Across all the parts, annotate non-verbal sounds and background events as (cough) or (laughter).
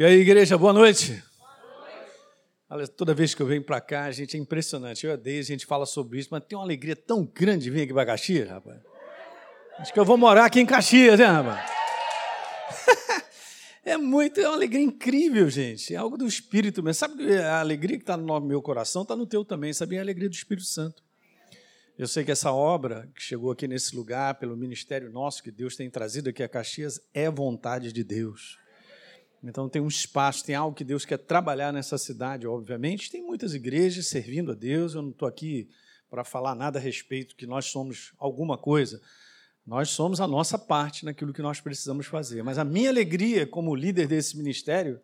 E aí, igreja, boa noite. Olha, toda vez que eu venho para cá, a gente é impressionante. Eu e a gente fala sobre isso, mas tem uma alegria tão grande de vir aqui para Caxias, rapaz. Acho que eu vou morar aqui em Caxias, né, rapaz? (laughs) é muito, é uma alegria incrível, gente. É algo do Espírito mesmo. Sabe a alegria que está no meu coração está no teu também, sabe? É a alegria do Espírito Santo. Eu sei que essa obra que chegou aqui nesse lugar, pelo ministério nosso que Deus tem trazido aqui a Caxias, é vontade de Deus. Então tem um espaço, tem algo que Deus quer trabalhar nessa cidade, obviamente. Tem muitas igrejas servindo a Deus. Eu não estou aqui para falar nada a respeito que nós somos alguma coisa. Nós somos a nossa parte naquilo que nós precisamos fazer. Mas a minha alegria como líder desse ministério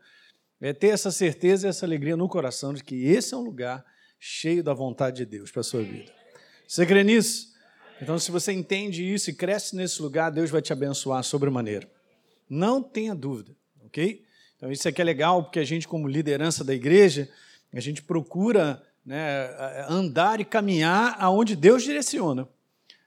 é ter essa certeza e essa alegria no coração de que esse é um lugar cheio da vontade de Deus para a sua vida. Você crê nisso? Então, se você entende isso e cresce nesse lugar, Deus vai te abençoar sobremaneira. Não tenha dúvida, ok? Então, isso aqui é legal, porque a gente, como liderança da igreja, a gente procura né, andar e caminhar aonde Deus direciona.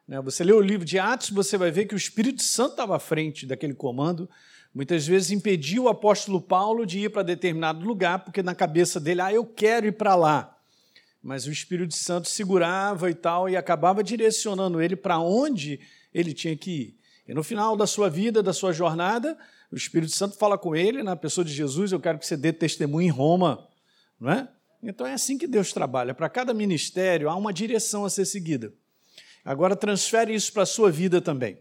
Né, você lê o livro de Atos, você vai ver que o Espírito Santo estava à frente daquele comando. Muitas vezes impediu o apóstolo Paulo de ir para determinado lugar, porque na cabeça dele, ah, eu quero ir para lá. Mas o Espírito Santo segurava e tal, e acabava direcionando ele para onde ele tinha que ir. E no final da sua vida, da sua jornada, o Espírito Santo fala com ele, na pessoa de Jesus, eu quero que você dê testemunho em Roma, não é? Então é assim que Deus trabalha. Para cada ministério há uma direção a ser seguida. Agora transfere isso para a sua vida também.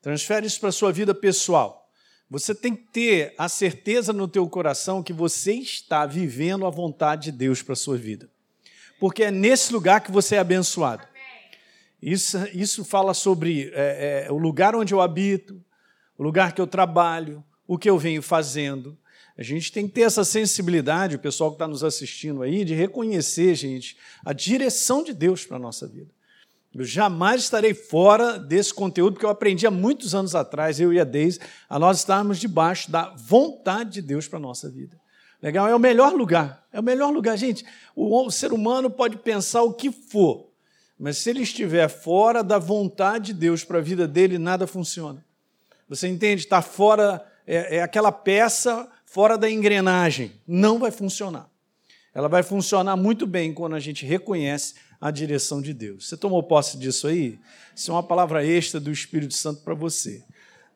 Transfere isso para a sua vida pessoal. Você tem que ter a certeza no teu coração que você está vivendo a vontade de Deus para a sua vida. Porque é nesse lugar que você é abençoado. Isso, isso fala sobre é, é, o lugar onde eu habito, o lugar que eu trabalho, o que eu venho fazendo. A gente tem que ter essa sensibilidade, o pessoal que está nos assistindo aí, de reconhecer, gente, a direção de Deus para a nossa vida. Eu jamais estarei fora desse conteúdo, porque eu aprendi há muitos anos atrás, eu e a Deise, a nós estarmos debaixo da vontade de Deus para a nossa vida. Legal? É o melhor lugar. É o melhor lugar, gente. O ser humano pode pensar o que for, mas se ele estiver fora da vontade de Deus para a vida dele, nada funciona. Você entende? Está fora, é, é aquela peça fora da engrenagem. Não vai funcionar. Ela vai funcionar muito bem quando a gente reconhece a direção de Deus. Você tomou posse disso aí? Isso é uma palavra extra do Espírito Santo para você.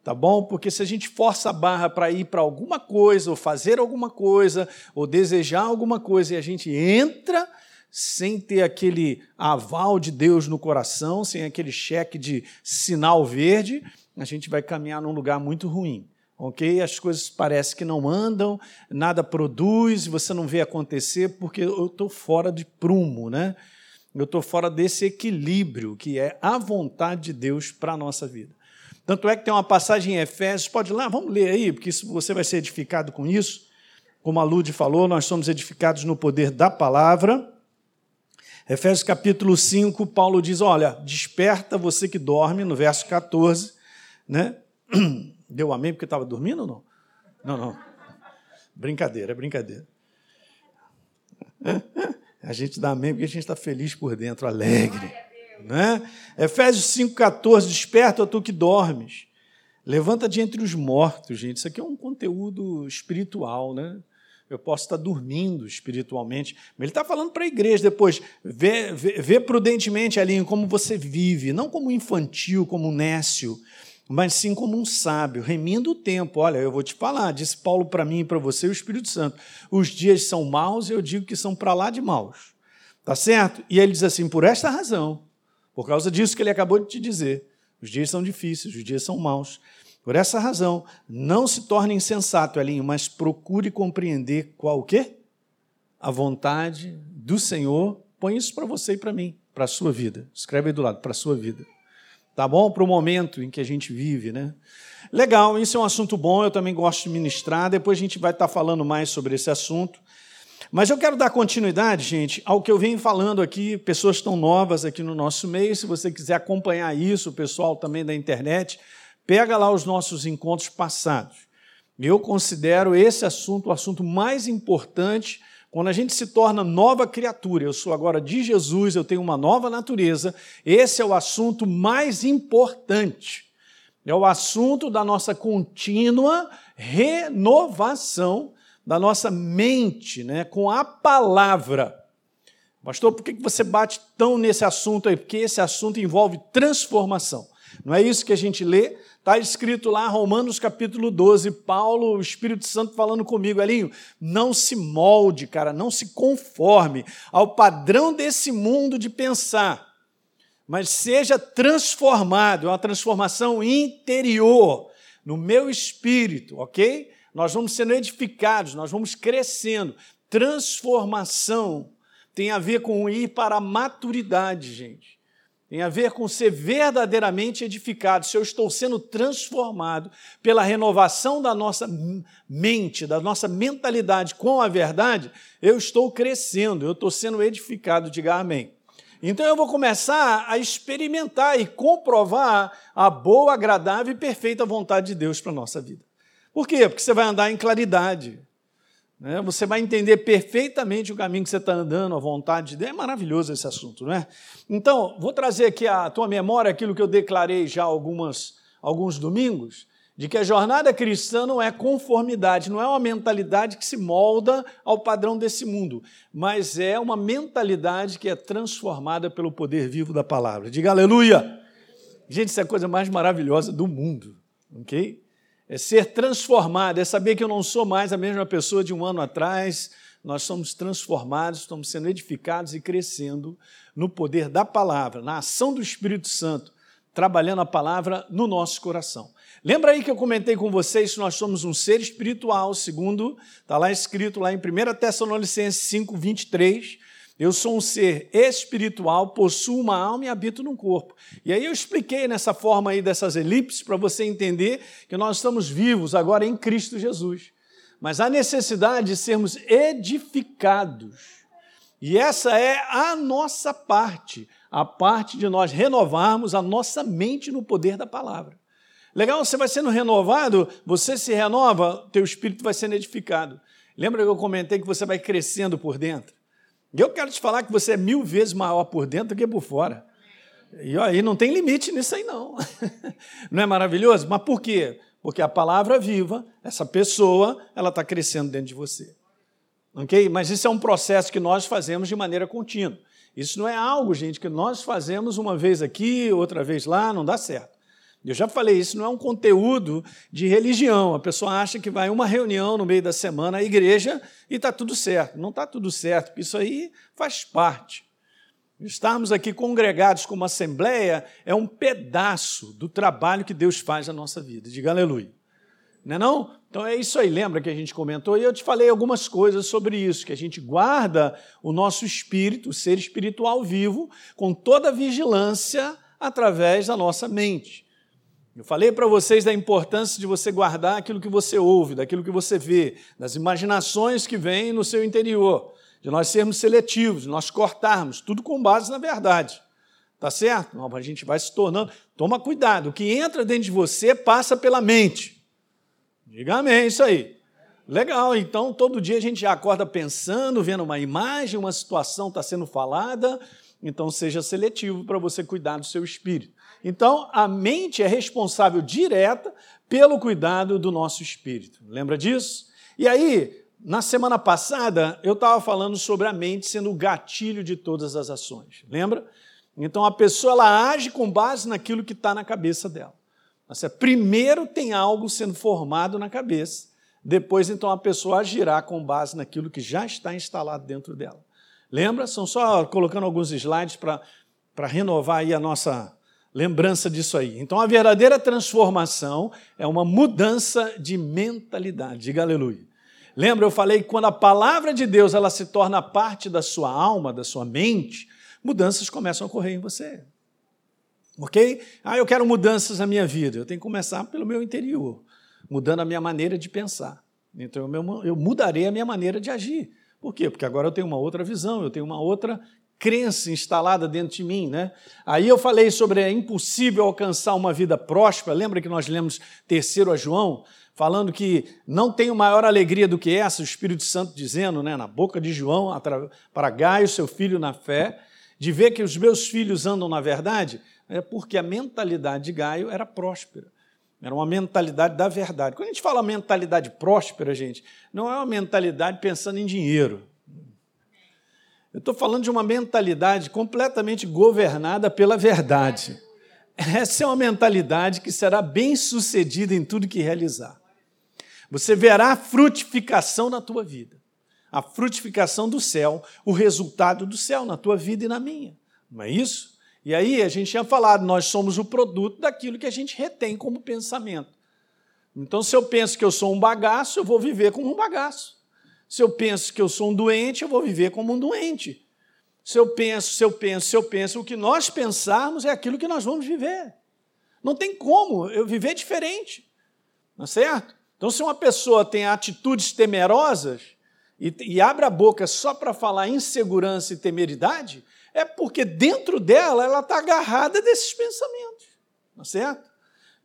Tá bom? Porque se a gente força a barra para ir para alguma coisa, ou fazer alguma coisa, ou desejar alguma coisa, e a gente entra sem ter aquele aval de Deus no coração, sem aquele cheque de sinal verde, a gente vai caminhar num lugar muito ruim. Ok? As coisas parecem que não andam, nada produz, você não vê acontecer porque eu estou fora de prumo, né? Eu estou fora desse equilíbrio que é a vontade de Deus para a nossa vida. Tanto é que tem uma passagem em Efésios, pode ir lá, vamos ler aí, porque você vai ser edificado com isso. Como a Lude falou, nós somos edificados no poder da palavra. Efésios capítulo 5, Paulo diz: Olha, desperta você que dorme, no verso 14, né? (clears throat) Deu amém porque estava dormindo ou não? Não, não. Brincadeira, é brincadeira. (laughs) A gente dá amém porque a gente está feliz por dentro, alegre. Né? Efésios 5,14, desperta tu que dormes. Levanta de entre os mortos, gente. Isso aqui é um conteúdo espiritual, né? Eu posso estar dormindo espiritualmente. Mas ele está falando para a igreja depois. Vê, vê, vê, prudentemente ali como você vive, não como infantil, como nécio, mas sim como um sábio, remindo o tempo. Olha, eu vou te falar, disse Paulo para mim e para você, o Espírito Santo. Os dias são maus eu digo que são para lá de maus. Tá certo? E ele diz assim: por esta razão, por causa disso que ele acabou de te dizer, os dias são difíceis, os dias são maus. Por essa razão, não se torne insensato, Elinho, mas procure compreender qual o quê? A vontade do Senhor. Põe isso para você e para mim, para a sua vida. Escreve aí do lado, para a sua vida tá bom? Para o momento em que a gente vive, né? Legal, isso é um assunto bom, eu também gosto de ministrar, depois a gente vai estar falando mais sobre esse assunto. Mas eu quero dar continuidade, gente, ao que eu venho falando aqui, pessoas estão novas aqui no nosso meio, se você quiser acompanhar isso, o pessoal também da internet, pega lá os nossos encontros passados. Eu considero esse assunto o assunto mais importante quando a gente se torna nova criatura, eu sou agora de Jesus, eu tenho uma nova natureza, esse é o assunto mais importante. É o assunto da nossa contínua renovação da nossa mente né, com a palavra. Pastor, por que você bate tão nesse assunto aí? Porque esse assunto envolve transformação. Não é isso que a gente lê? Está escrito lá, Romanos capítulo 12, Paulo, o Espírito Santo falando comigo, Elinho, não se molde, cara, não se conforme ao padrão desse mundo de pensar, mas seja transformado, é uma transformação interior, no meu espírito, ok? Nós vamos sendo edificados, nós vamos crescendo. Transformação tem a ver com ir para a maturidade, gente. Tem a ver com ser verdadeiramente edificado. Se eu estou sendo transformado pela renovação da nossa mente, da nossa mentalidade com a verdade, eu estou crescendo, eu estou sendo edificado. Diga amém. Então eu vou começar a experimentar e comprovar a boa, agradável e perfeita vontade de Deus para a nossa vida. Por quê? Porque você vai andar em claridade. Né? Você vai entender perfeitamente o caminho que você está andando, a vontade de Deus. É maravilhoso esse assunto, não é? Então, vou trazer aqui à tua memória aquilo que eu declarei já algumas, alguns domingos, de que a jornada cristã não é conformidade, não é uma mentalidade que se molda ao padrão desse mundo, mas é uma mentalidade que é transformada pelo poder vivo da palavra. Diga aleluia! Gente, isso é a coisa mais maravilhosa do mundo, ok? É ser transformado, é saber que eu não sou mais a mesma pessoa de um ano atrás. Nós somos transformados, estamos sendo edificados e crescendo no poder da palavra, na ação do Espírito Santo, trabalhando a palavra no nosso coração. Lembra aí que eu comentei com vocês que nós somos um ser espiritual, segundo está lá escrito lá em 1 Tessalonicenses 5, 23, eu sou um ser espiritual, possuo uma alma e habito num corpo. E aí eu expliquei nessa forma aí dessas elipses para você entender que nós estamos vivos agora em Cristo Jesus. Mas há necessidade de sermos edificados. E essa é a nossa parte, a parte de nós renovarmos a nossa mente no poder da palavra. Legal, você vai sendo renovado, você se renova, teu espírito vai sendo edificado. Lembra que eu comentei que você vai crescendo por dentro? E eu quero te falar que você é mil vezes maior por dentro do que por fora. E aí não tem limite nisso aí, não. (laughs) Não é maravilhoso? Mas por quê? Porque a palavra viva, essa pessoa, ela está crescendo dentro de você. Ok? Mas isso é um processo que nós fazemos de maneira contínua. Isso não é algo, gente, que nós fazemos uma vez aqui, outra vez lá, não dá certo. Eu já falei, isso não é um conteúdo de religião. A pessoa acha que vai uma reunião no meio da semana à igreja e está tudo certo. Não está tudo certo, porque isso aí faz parte. Estarmos aqui congregados como assembleia é um pedaço do trabalho que Deus faz na nossa vida. Diga aleluia. Não é não? Então é isso aí, lembra que a gente comentou? E eu te falei algumas coisas sobre isso, que a gente guarda o nosso espírito, o ser espiritual vivo, com toda a vigilância através da nossa mente. Eu falei para vocês da importância de você guardar aquilo que você ouve, daquilo que você vê, das imaginações que vêm no seu interior, de nós sermos seletivos, de nós cortarmos, tudo com base na verdade. Tá certo? Não, a gente vai se tornando. Toma cuidado, o que entra dentro de você passa pela mente. Diga amém, isso aí. Legal, então todo dia a gente já acorda pensando, vendo uma imagem, uma situação está sendo falada, então seja seletivo para você cuidar do seu espírito. Então, a mente é responsável direta pelo cuidado do nosso espírito. Lembra disso? E aí, na semana passada, eu estava falando sobre a mente sendo o gatilho de todas as ações. Lembra? Então, a pessoa ela age com base naquilo que está na cabeça dela. Seja, primeiro tem algo sendo formado na cabeça, depois, então, a pessoa agirá com base naquilo que já está instalado dentro dela. Lembra? São só colocando alguns slides para renovar aí a nossa lembrança disso aí. Então, a verdadeira transformação é uma mudança de mentalidade. Diga aleluia. Lembra, eu falei que quando a palavra de Deus ela se torna parte da sua alma, da sua mente, mudanças começam a ocorrer em você. Ok? Ah, eu quero mudanças na minha vida. Eu tenho que começar pelo meu interior, mudando a minha maneira de pensar. Então, eu mudarei a minha maneira de agir. Por quê? Porque agora eu tenho uma outra visão, eu tenho uma outra crença instalada dentro de mim, né? Aí eu falei sobre é impossível alcançar uma vida próspera. Lembra que nós lemos terceiro a João, falando que não tenho maior alegria do que essa, o Espírito Santo dizendo, né, na boca de João, para Gaio, seu filho na fé, de ver que os meus filhos andam na verdade, é porque a mentalidade de Gaio era próspera. Era uma mentalidade da verdade. Quando a gente fala mentalidade próspera, gente, não é uma mentalidade pensando em dinheiro. Eu estou falando de uma mentalidade completamente governada pela verdade. Essa é uma mentalidade que será bem sucedida em tudo que realizar. Você verá a frutificação na tua vida, a frutificação do céu, o resultado do céu na tua vida e na minha. Não é isso? E aí a gente tinha falado, nós somos o produto daquilo que a gente retém como pensamento. Então, se eu penso que eu sou um bagaço, eu vou viver como um bagaço. Se eu penso que eu sou um doente, eu vou viver como um doente. Se eu penso, se eu penso, se eu penso, o que nós pensarmos é aquilo que nós vamos viver. Não tem como eu viver diferente. Não é certo? Então, se uma pessoa tem atitudes temerosas e, e abre a boca só para falar insegurança e temeridade, é porque dentro dela ela está agarrada desses pensamentos. Não é certo?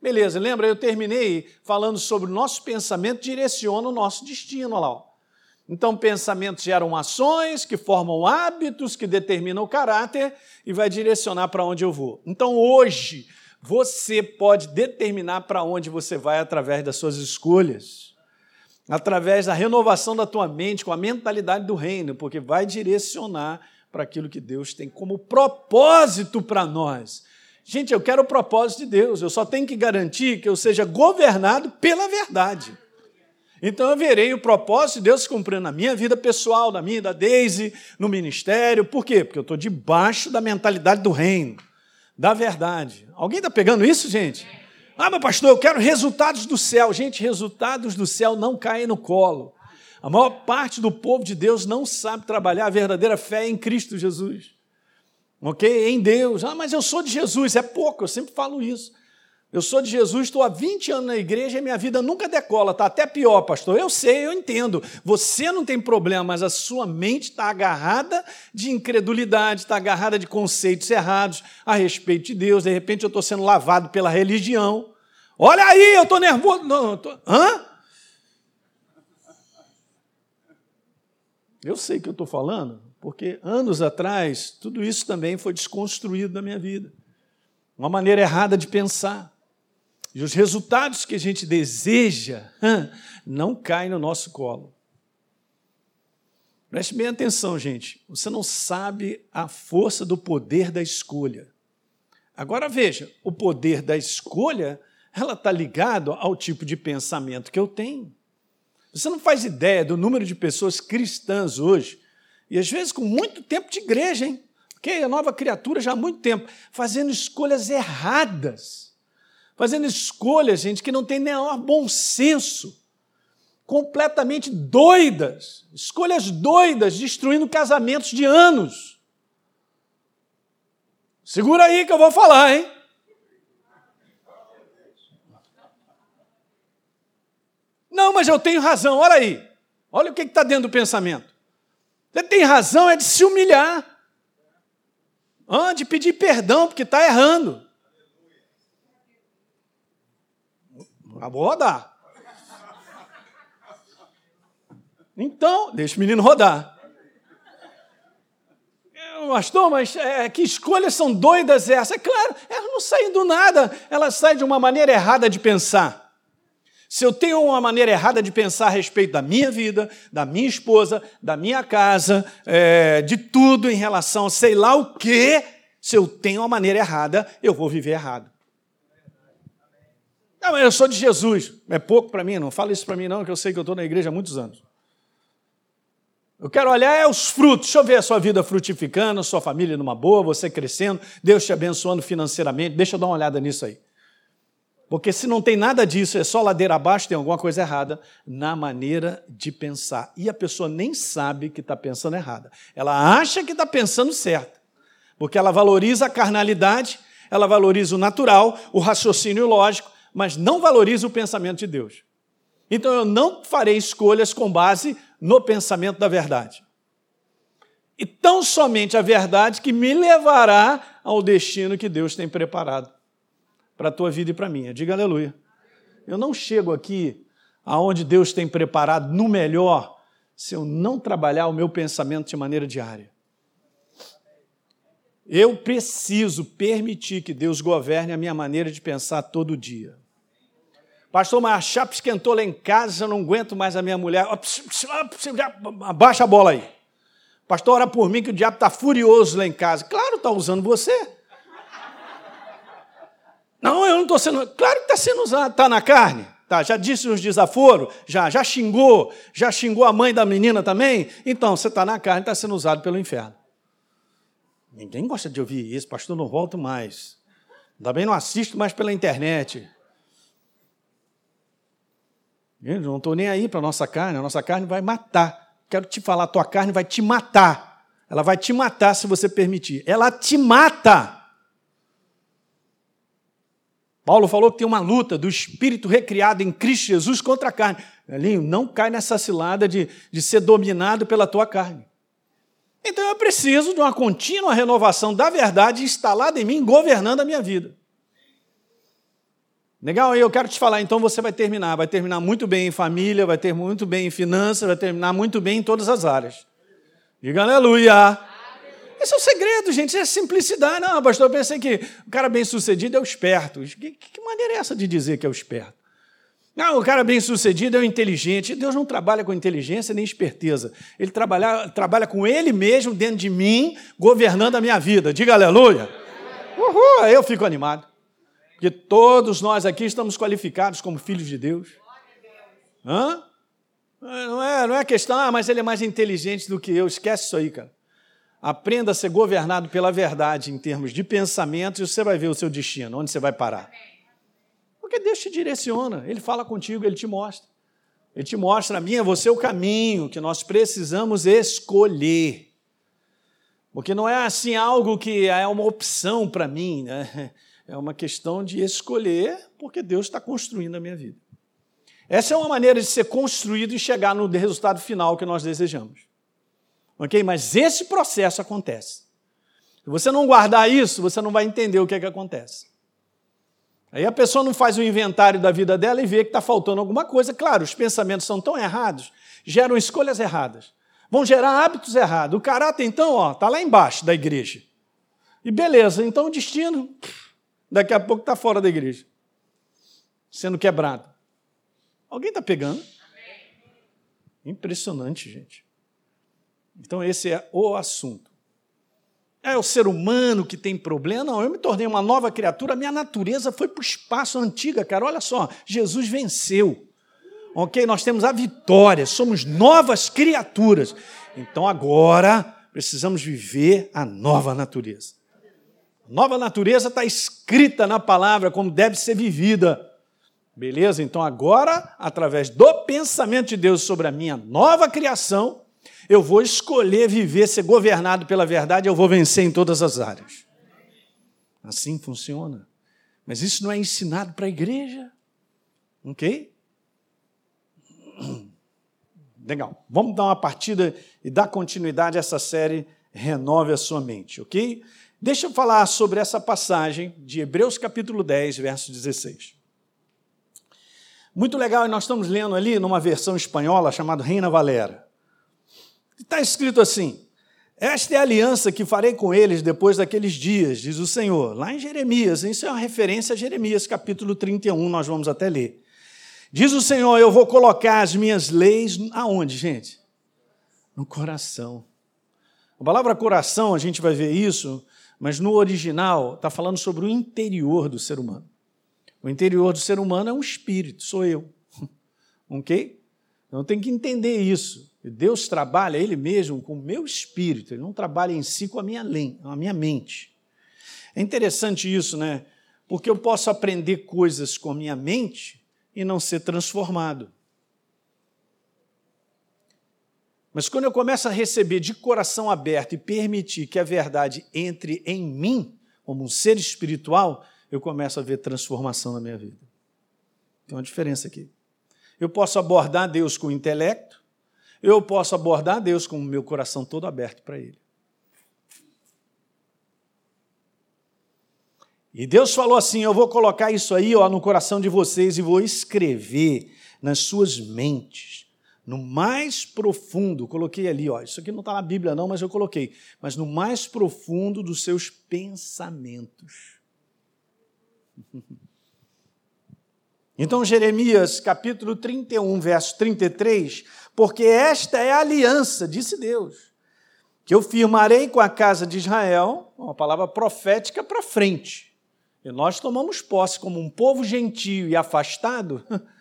Beleza, lembra? Eu terminei falando sobre o nosso pensamento direciona o nosso destino. Olha lá. Ó. Então, pensamentos geram ações que formam hábitos que determinam o caráter e vai direcionar para onde eu vou. Então, hoje, você pode determinar para onde você vai através das suas escolhas, através da renovação da tua mente com a mentalidade do reino, porque vai direcionar para aquilo que Deus tem como propósito para nós. Gente, eu quero o propósito de Deus, eu só tenho que garantir que eu seja governado pela verdade. Então eu verei o propósito de Deus cumprindo na minha vida pessoal, na minha, da Daisy, no ministério. Por quê? Porque eu estou debaixo da mentalidade do reino da verdade. Alguém está pegando isso, gente? Ah, meu pastor, eu quero resultados do céu. Gente, resultados do céu não caem no colo. A maior parte do povo de Deus não sabe trabalhar a verdadeira fé em Cristo Jesus. Ok? Em Deus. Ah, mas eu sou de Jesus. É pouco, eu sempre falo isso. Eu sou de Jesus, estou há 20 anos na igreja e minha vida nunca decola, está até pior, pastor. Eu sei, eu entendo. Você não tem problema, mas a sua mente está agarrada de incredulidade, está agarrada de conceitos errados a respeito de Deus. De repente eu estou sendo lavado pela religião. Olha aí, eu estou nervoso. Não, tô... Hã? Eu sei que eu estou falando, porque anos atrás tudo isso também foi desconstruído da minha vida. Uma maneira errada de pensar. E os resultados que a gente deseja não caem no nosso colo. Preste bem atenção, gente. Você não sabe a força do poder da escolha. Agora veja, o poder da escolha, ela está ligado ao tipo de pensamento que eu tenho. Você não faz ideia do número de pessoas cristãs hoje, e às vezes com muito tempo de igreja, hein? Porque a nova criatura já há muito tempo, fazendo escolhas erradas fazendo escolhas, gente, que não tem nenhum bom senso, completamente doidas, escolhas doidas, destruindo casamentos de anos. Segura aí que eu vou falar, hein? Não, mas eu tenho razão, olha aí. Olha o que está dentro do pensamento. Você tem razão, é de se humilhar. Ah, de pedir perdão, porque está errando. Acabou rodar. Então, deixa o menino rodar. Pastor, mas é, que escolhas são doidas essas? É claro, elas não saem do nada, elas saem de uma maneira errada de pensar. Se eu tenho uma maneira errada de pensar a respeito da minha vida, da minha esposa, da minha casa, é, de tudo em relação a sei lá o quê, se eu tenho uma maneira errada, eu vou viver errado. Não, mas eu sou de Jesus. É pouco para mim, não fala isso para mim, não, que eu sei que eu estou na igreja há muitos anos. Eu quero olhar é os frutos. Deixa eu ver a sua vida frutificando, a sua família numa boa, você crescendo, Deus te abençoando financeiramente. Deixa eu dar uma olhada nisso aí. Porque se não tem nada disso, é só ladeira abaixo, tem alguma coisa errada na maneira de pensar. E a pessoa nem sabe que está pensando errada. Ela acha que está pensando certo. Porque ela valoriza a carnalidade, ela valoriza o natural, o raciocínio lógico, mas não valoriza o pensamento de Deus. Então eu não farei escolhas com base no pensamento da verdade. E tão somente a verdade que me levará ao destino que Deus tem preparado para a tua vida e para a minha. Diga aleluia. Eu não chego aqui aonde Deus tem preparado no melhor se eu não trabalhar o meu pensamento de maneira diária. Eu preciso permitir que Deus governe a minha maneira de pensar todo dia. Pastor, mas a chapa esquentou lá em casa, eu não aguento mais a minha mulher. Abaixa a bola aí. Pastor, ora por mim que o diabo está furioso lá em casa. Claro, está usando você. Não, eu não estou sendo. Claro que está sendo usado. Está na carne. Tá, já disse uns desaforos? Já, já xingou? Já xingou a mãe da menina também? Então, você está na carne, está sendo usado pelo inferno. Ninguém gosta de ouvir isso, pastor, não volto mais. Também não assisto mais pela internet. Eu não estou nem aí para a nossa carne, a nossa carne vai matar. Quero te falar, a tua carne vai te matar. Ela vai te matar se você permitir. Ela te mata. Paulo falou que tem uma luta do espírito recriado em Cristo Jesus contra a carne. Elinho, não cai nessa cilada de, de ser dominado pela tua carne. Então eu preciso de uma contínua renovação da verdade instalada em mim, governando a minha vida. Legal, eu quero te falar, então você vai terminar, vai terminar muito bem em família, vai ter muito bem em finanças, vai terminar muito bem em todas as áreas. Diga aleluia. Esse é o segredo, gente, é simplicidade. Não, pastor, eu pensei que o cara bem sucedido é o esperto. Que, que maneira é essa de dizer que é o esperto? Não, o cara bem sucedido é o inteligente. Deus não trabalha com inteligência nem esperteza. Ele trabalha, trabalha com Ele mesmo dentro de mim, governando a minha vida. Diga aleluia. Uhul, aí eu fico animado. Porque todos nós aqui estamos qualificados como filhos de Deus. Hã? Não é, não é questão, ah, mas ele é mais inteligente do que eu. Esquece isso aí, cara. Aprenda a ser governado pela verdade em termos de pensamento e você vai ver o seu destino, onde você vai parar. Porque Deus te direciona, Ele fala contigo, Ele te mostra. Ele te mostra a mim, a você o caminho que nós precisamos escolher. Porque não é assim algo que é uma opção para mim, né? É uma questão de escolher, porque Deus está construindo a minha vida. Essa é uma maneira de ser construído e chegar no resultado final que nós desejamos. Ok? Mas esse processo acontece. Se você não guardar isso, você não vai entender o que é que acontece. Aí a pessoa não faz o um inventário da vida dela e vê que está faltando alguma coisa. Claro, os pensamentos são tão errados, geram escolhas erradas, vão gerar hábitos errados. O caráter, então, está lá embaixo da igreja. E beleza, então o destino, daqui a pouco está fora da igreja, sendo quebrado. Alguém está pegando? Impressionante, gente. Então, esse é o assunto. É o ser humano que tem problema? Não, eu me tornei uma nova criatura, a minha natureza foi para o espaço antiga, cara. Olha só, Jesus venceu. Ok? Nós temos a vitória, somos novas criaturas. Então agora precisamos viver a nova natureza. Nova natureza está escrita na palavra como deve ser vivida. Beleza? Então agora, através do pensamento de Deus sobre a minha nova criação, eu vou escolher viver, ser governado pela verdade, eu vou vencer em todas as áreas. Assim funciona. Mas isso não é ensinado para a igreja. Ok? (clears throat) Legal. Vamos dar uma partida e dar continuidade a essa série Renove a Sua Mente, ok? Deixa eu falar sobre essa passagem de Hebreus capítulo 10, verso 16. Muito legal, e nós estamos lendo ali numa versão espanhola chamada Reina Valera. Está escrito assim: Esta é a aliança que farei com eles depois daqueles dias, diz o Senhor. Lá em Jeremias, isso é uma referência a Jeremias, capítulo 31, nós vamos até ler. Diz o Senhor: Eu vou colocar as minhas leis aonde, gente? No coração. A palavra coração, a gente vai ver isso, mas no original está falando sobre o interior do ser humano. O interior do ser humano é um espírito, sou eu. (laughs) ok? Então tem que entender isso. Deus trabalha Ele mesmo com o meu espírito, Ele não trabalha em si com a minha, a minha mente. É interessante isso, né? Porque eu posso aprender coisas com a minha mente e não ser transformado. Mas quando eu começo a receber de coração aberto e permitir que a verdade entre em mim, como um ser espiritual, eu começo a ver transformação na minha vida. Tem uma diferença aqui. Eu posso abordar Deus com o intelecto, eu posso abordar Deus com o meu coração todo aberto para Ele. E Deus falou assim: Eu vou colocar isso aí ó, no coração de vocês e vou escrever nas suas mentes, no mais profundo. Coloquei ali, ó, isso aqui não está na Bíblia, não, mas eu coloquei. Mas no mais profundo dos seus pensamentos. (laughs) Então, Jeremias capítulo 31, verso 33, porque esta é a aliança, disse Deus, que eu firmarei com a casa de Israel, uma palavra profética para frente. E nós tomamos posse como um povo gentio e afastado, (laughs)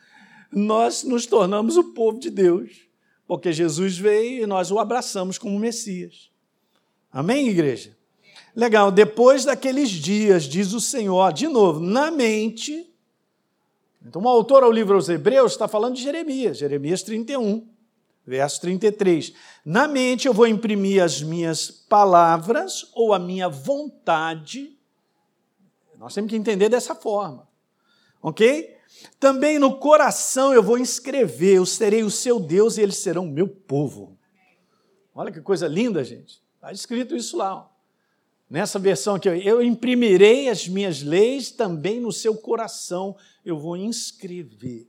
nós nos tornamos o povo de Deus, porque Jesus veio e nós o abraçamos como Messias. Amém, igreja? Legal, depois daqueles dias, diz o Senhor, de novo, na mente. Então, o autor ao livro aos Hebreus está falando de Jeremias, Jeremias 31, verso 33. Na mente eu vou imprimir as minhas palavras ou a minha vontade. Nós temos que entender dessa forma, ok? Também no coração eu vou inscrever, eu serei o seu Deus e eles serão meu povo. Olha que coisa linda, gente. Está escrito isso lá. Ó. Nessa versão aqui, eu imprimirei as minhas leis também no seu coração, eu vou inscrever,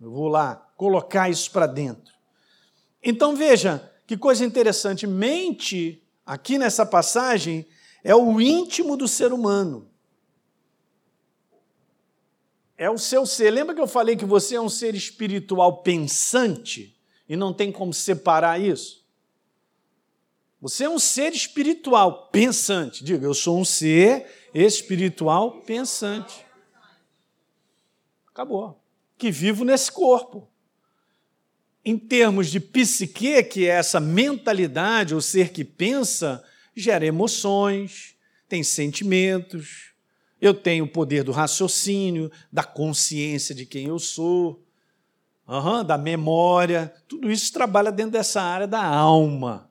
eu vou lá colocar isso para dentro. Então veja que coisa interessante: mente, aqui nessa passagem, é o íntimo do ser humano. É o seu ser. Lembra que eu falei que você é um ser espiritual pensante e não tem como separar isso? Você é um ser espiritual pensante. Diga, eu sou um ser espiritual pensante. Acabou. Que vivo nesse corpo. Em termos de psique, que é essa mentalidade, o ser que pensa, gera emoções, tem sentimentos. Eu tenho o poder do raciocínio, da consciência de quem eu sou, uhum, da memória. Tudo isso trabalha dentro dessa área da alma.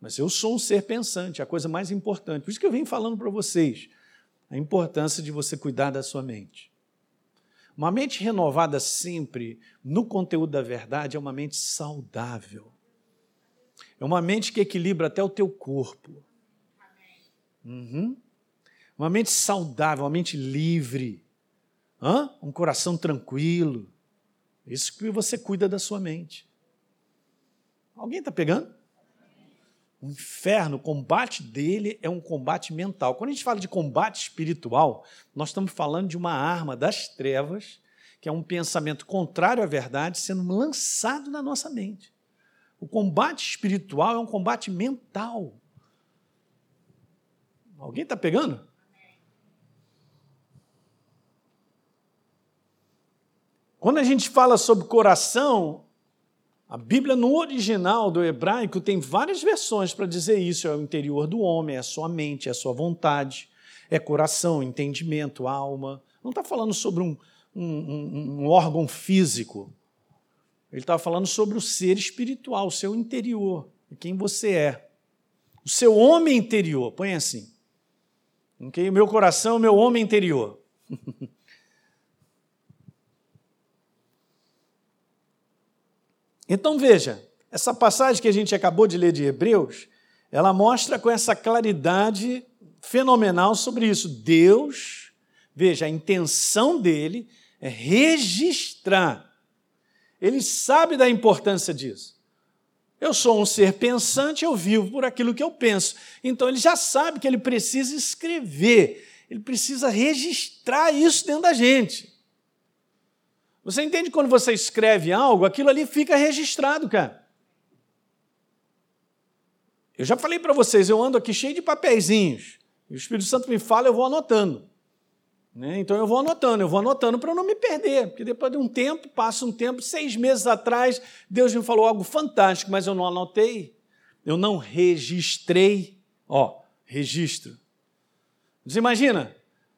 Mas eu sou um ser pensante, a coisa mais importante. Por isso que eu venho falando para vocês a importância de você cuidar da sua mente. Uma mente renovada sempre no conteúdo da verdade é uma mente saudável. É uma mente que equilibra até o teu corpo. Uhum. Uma mente saudável, uma mente livre. Hã? Um coração tranquilo. Isso que você cuida da sua mente. Alguém está pegando? O inferno, o combate dele é um combate mental. Quando a gente fala de combate espiritual, nós estamos falando de uma arma das trevas, que é um pensamento contrário à verdade sendo lançado na nossa mente. O combate espiritual é um combate mental. Alguém está pegando? Quando a gente fala sobre coração, a Bíblia, no original do hebraico, tem várias versões para dizer isso: é o interior do homem, é a sua mente, é a sua vontade, é coração, entendimento, alma. Não está falando sobre um, um, um, órgão físico. Ele está falando sobre o ser espiritual, o seu interior, quem você é. O seu homem interior, põe assim. Okay? O meu coração, o meu homem interior. (laughs) Então veja, essa passagem que a gente acabou de ler de Hebreus, ela mostra com essa claridade fenomenal sobre isso. Deus, veja, a intenção dele é registrar. Ele sabe da importância disso. Eu sou um ser pensante, eu vivo por aquilo que eu penso. Então ele já sabe que ele precisa escrever, ele precisa registrar isso dentro da gente. Você entende quando você escreve algo, aquilo ali fica registrado, cara. Eu já falei para vocês, eu ando aqui cheio de papeizinhos. E o Espírito Santo me fala, eu vou anotando. Né? Então eu vou anotando, eu vou anotando para não me perder. Porque depois de um tempo, passa um tempo, seis meses atrás, Deus me falou algo fantástico, mas eu não anotei, eu não registrei. Ó, registro. Você imagina?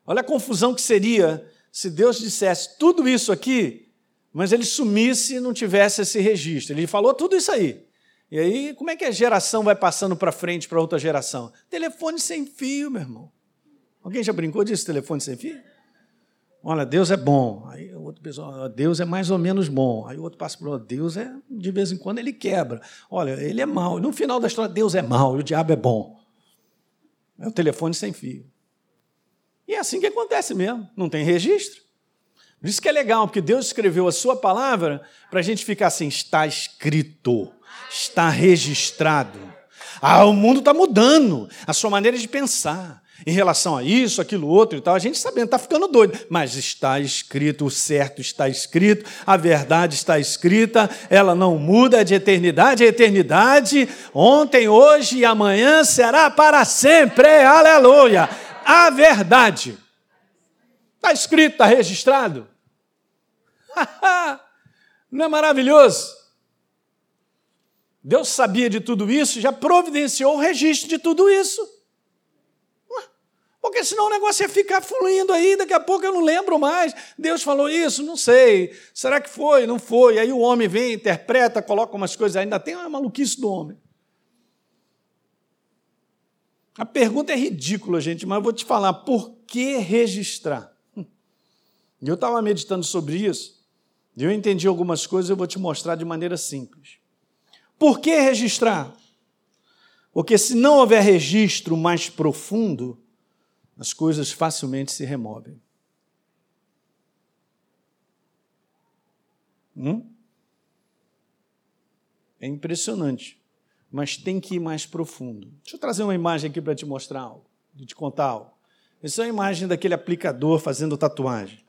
Olha a confusão que seria se Deus dissesse tudo isso aqui, mas ele sumisse e não tivesse esse registro. Ele falou tudo isso aí. E aí, como é que a geração vai passando para frente para outra geração? Telefone sem fio, meu irmão. Alguém já brincou disso, telefone sem fio? Olha, Deus é bom. Aí o outro pessoal, Deus é mais ou menos bom. Aí o outro passa por Deus é, de vez em quando, ele quebra. Olha, ele é mau. No final da história, Deus é mau e o diabo é bom. É o telefone sem fio. E é assim que acontece mesmo, não tem registro. Por isso que é legal, porque Deus escreveu a sua palavra para a gente ficar assim: está escrito, está registrado. Ah, o mundo está mudando, a sua maneira de pensar. em relação a isso, aquilo outro e tal, a gente sabendo, está ficando doido. Mas está escrito, o certo está escrito, a verdade está escrita, ela não muda de eternidade a eternidade, ontem, hoje e amanhã será para sempre, aleluia. A verdade. Está escrito, está registrado. (laughs) não é maravilhoso? Deus sabia de tudo isso, já providenciou o registro de tudo isso. Porque senão o negócio ia ficar fluindo aí, daqui a pouco eu não lembro mais. Deus falou isso? Não sei. Será que foi? Não foi. Aí o homem vem, interpreta, coloca umas coisas, ainda tem uma maluquice do homem. A pergunta é ridícula, gente, mas eu vou te falar, por que registrar? Eu estava meditando sobre isso, e eu entendi algumas coisas, eu vou te mostrar de maneira simples. Por que registrar? Porque se não houver registro mais profundo, as coisas facilmente se removem. Hum? É impressionante, mas tem que ir mais profundo. Deixa eu trazer uma imagem aqui para te mostrar algo, te contar algo. Essa é a imagem daquele aplicador fazendo tatuagem.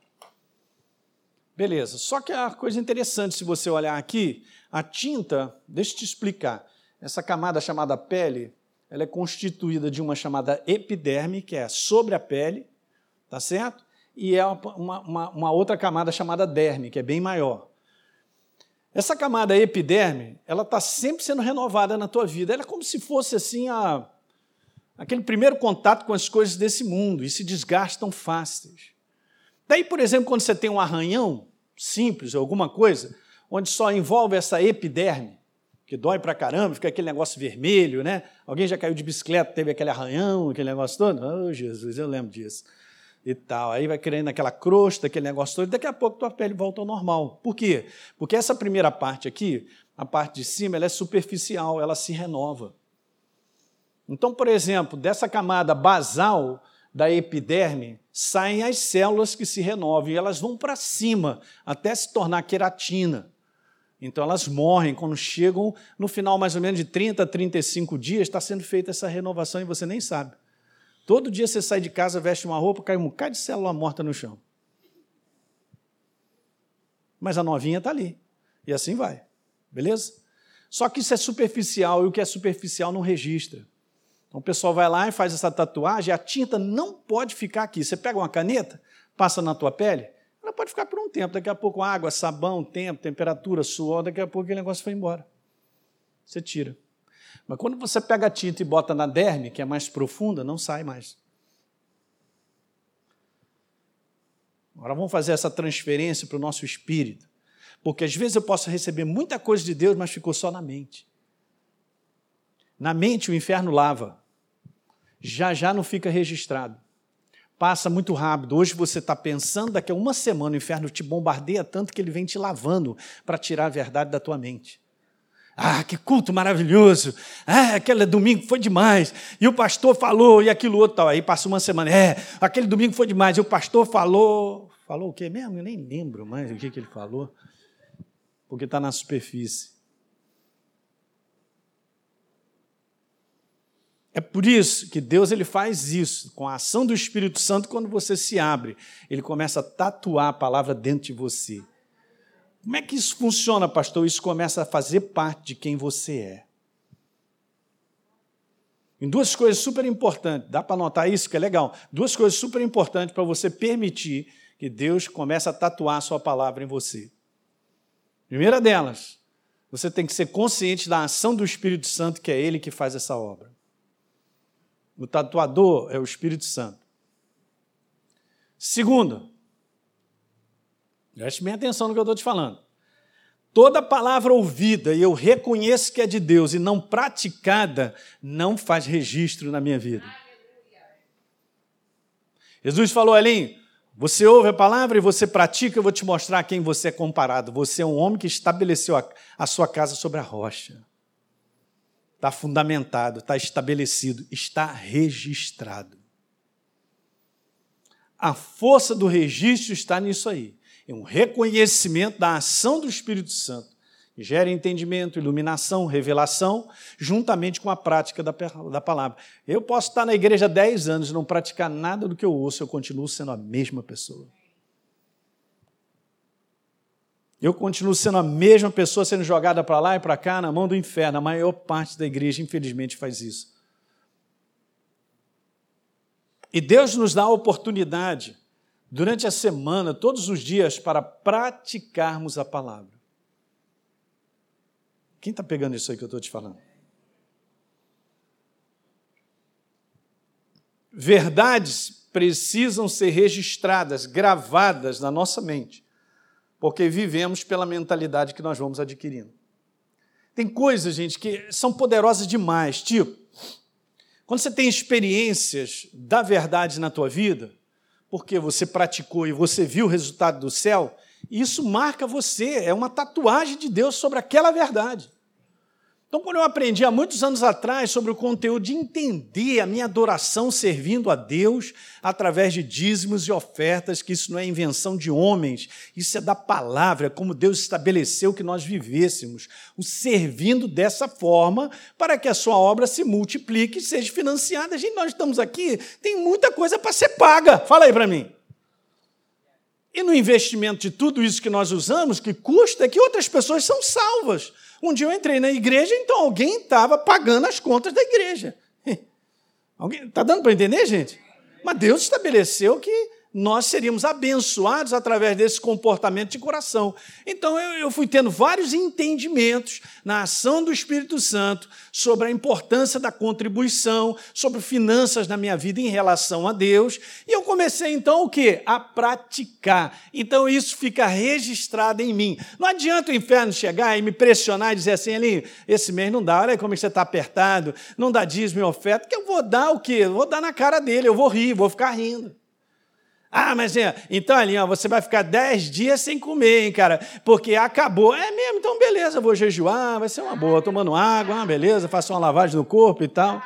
Beleza, só que a coisa interessante, se você olhar aqui, a tinta, deixa eu te explicar, essa camada chamada pele, ela é constituída de uma chamada epiderme, que é sobre a pele, tá certo? E é uma, uma, uma outra camada chamada derme, que é bem maior. Essa camada epiderme, ela está sempre sendo renovada na tua vida. Ela é como se fosse assim a, aquele primeiro contato com as coisas desse mundo e se desgastam fáceis. Daí, por exemplo, quando você tem um arranhão simples, alguma coisa, onde só envolve essa epiderme, que dói pra caramba, fica aquele negócio vermelho, né? Alguém já caiu de bicicleta, teve aquele arranhão, aquele negócio todo? Oh, Jesus, eu lembro disso. E tal. Aí vai criando aquela crosta, aquele negócio todo, e daqui a pouco tua pele volta ao normal. Por quê? Porque essa primeira parte aqui, a parte de cima, ela é superficial, ela se renova. Então, por exemplo, dessa camada basal da epiderme, saem as células que se renovam e elas vão para cima até se tornar queratina. Então elas morrem quando chegam no final mais ou menos de 30 a 35 dias, está sendo feita essa renovação e você nem sabe. Todo dia você sai de casa, veste uma roupa, cai um bocado de célula morta no chão. Mas a novinha está ali. E assim vai. Beleza? Só que isso é superficial e o que é superficial não registra. Então o pessoal vai lá e faz essa tatuagem, a tinta não pode ficar aqui. Você pega uma caneta, passa na tua pele, ela pode ficar por um tempo, daqui a pouco água, sabão, tempo, temperatura, suor, daqui a pouco aquele negócio foi embora. Você tira. Mas quando você pega a tinta e bota na derme, que é mais profunda, não sai mais. Agora vamos fazer essa transferência para o nosso espírito. Porque às vezes eu posso receber muita coisa de Deus, mas ficou só na mente. Na mente o inferno lava. Já já não fica registrado passa muito rápido. Hoje você está pensando, daqui a uma semana o inferno te bombardeia tanto que ele vem te lavando para tirar a verdade da tua mente. Ah, que culto maravilhoso! Ah, aquele domingo foi demais. E o pastor falou, e aquilo outro tal. Aí passa uma semana. É, aquele domingo foi demais. E o pastor falou. Falou o quê mesmo? Eu nem lembro mais o que, que ele falou. Porque está na superfície. É por isso que Deus ele faz isso, com a ação do Espírito Santo, quando você se abre, ele começa a tatuar a palavra dentro de você. Como é que isso funciona, pastor? Isso começa a fazer parte de quem você é. Em duas coisas super importantes, dá para anotar isso que é legal. Duas coisas super importantes para você permitir que Deus comece a tatuar a sua palavra em você. Primeira delas, você tem que ser consciente da ação do Espírito Santo, que é ele que faz essa obra. O tatuador é o Espírito Santo. Segundo, preste bem atenção no que eu estou te falando. Toda palavra ouvida e eu reconheço que é de Deus e não praticada, não faz registro na minha vida. Jesus falou ali: você ouve a palavra e você pratica, eu vou te mostrar quem você é comparado. Você é um homem que estabeleceu a, a sua casa sobre a rocha está fundamentado, está estabelecido, está registrado. A força do registro está nisso aí. É um reconhecimento da ação do Espírito Santo Gera entendimento, iluminação, revelação, juntamente com a prática da, da palavra. Eu posso estar na igreja há 10 anos e não praticar nada do que eu ouço, eu continuo sendo a mesma pessoa. Eu continuo sendo a mesma pessoa sendo jogada para lá e para cá na mão do inferno. A maior parte da igreja, infelizmente, faz isso. E Deus nos dá a oportunidade, durante a semana, todos os dias, para praticarmos a palavra. Quem está pegando isso aí que eu estou te falando? Verdades precisam ser registradas, gravadas na nossa mente, porque vivemos pela mentalidade que nós vamos adquirindo. Tem coisas, gente, que são poderosas demais, tipo, quando você tem experiências da verdade na tua vida, porque você praticou e você viu o resultado do céu, isso marca você, é uma tatuagem de Deus sobre aquela verdade. Então, quando eu aprendi há muitos anos atrás sobre o conteúdo de entender a minha adoração servindo a Deus através de dízimos e ofertas, que isso não é invenção de homens, isso é da palavra, como Deus estabeleceu que nós vivêssemos, o servindo dessa forma para que a sua obra se multiplique e seja financiada. Gente, nós estamos aqui, tem muita coisa para ser paga. Fala aí para mim. E no investimento de tudo isso que nós usamos, que custa, é que outras pessoas são salvas. Um dia eu entrei na igreja, então alguém estava pagando as contas da igreja. (laughs) Está dando para entender, gente? Mas Deus estabeleceu que nós seríamos abençoados através desse comportamento de coração. Então eu, eu, fui tendo vários entendimentos na ação do Espírito Santo sobre a importância da contribuição, sobre finanças na minha vida em relação a Deus, e eu comecei então o quê? A praticar. Então isso fica registrado em mim. Não adianta o inferno chegar e me pressionar e dizer assim, ali, esse mês não dá, olha como você está apertado, não dá dízimo e oferta, que eu vou dar o quê? Eu vou dar na cara dele, eu vou rir, vou ficar rindo. Ah, mas então ó, você vai ficar dez dias sem comer, hein, cara, porque acabou. É mesmo, então beleza, vou jejuar, vai ser uma boa, tomando água, ah, beleza, faço uma lavagem no corpo e tal.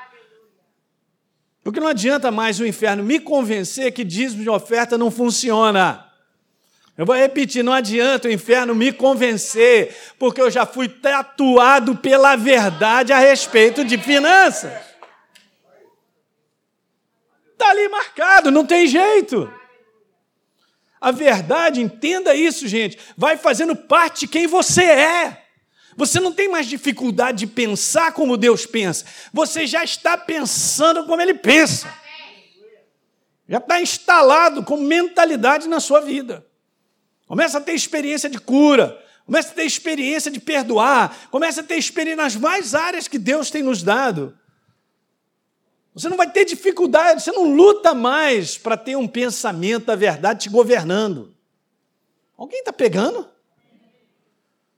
Porque não adianta mais o inferno me convencer que dízimo de oferta não funciona. Eu vou repetir, não adianta o inferno me convencer, porque eu já fui tatuado pela verdade a respeito de finanças. Está ali marcado, não tem jeito. A verdade, entenda isso, gente, vai fazendo parte de quem você é. Você não tem mais dificuldade de pensar como Deus pensa. Você já está pensando como Ele pensa. Já está instalado com mentalidade na sua vida. Começa a ter experiência de cura. Começa a ter experiência de perdoar. Começa a ter experiência nas mais áreas que Deus tem nos dado. Você não vai ter dificuldade, você não luta mais para ter um pensamento da verdade te governando. Alguém está pegando?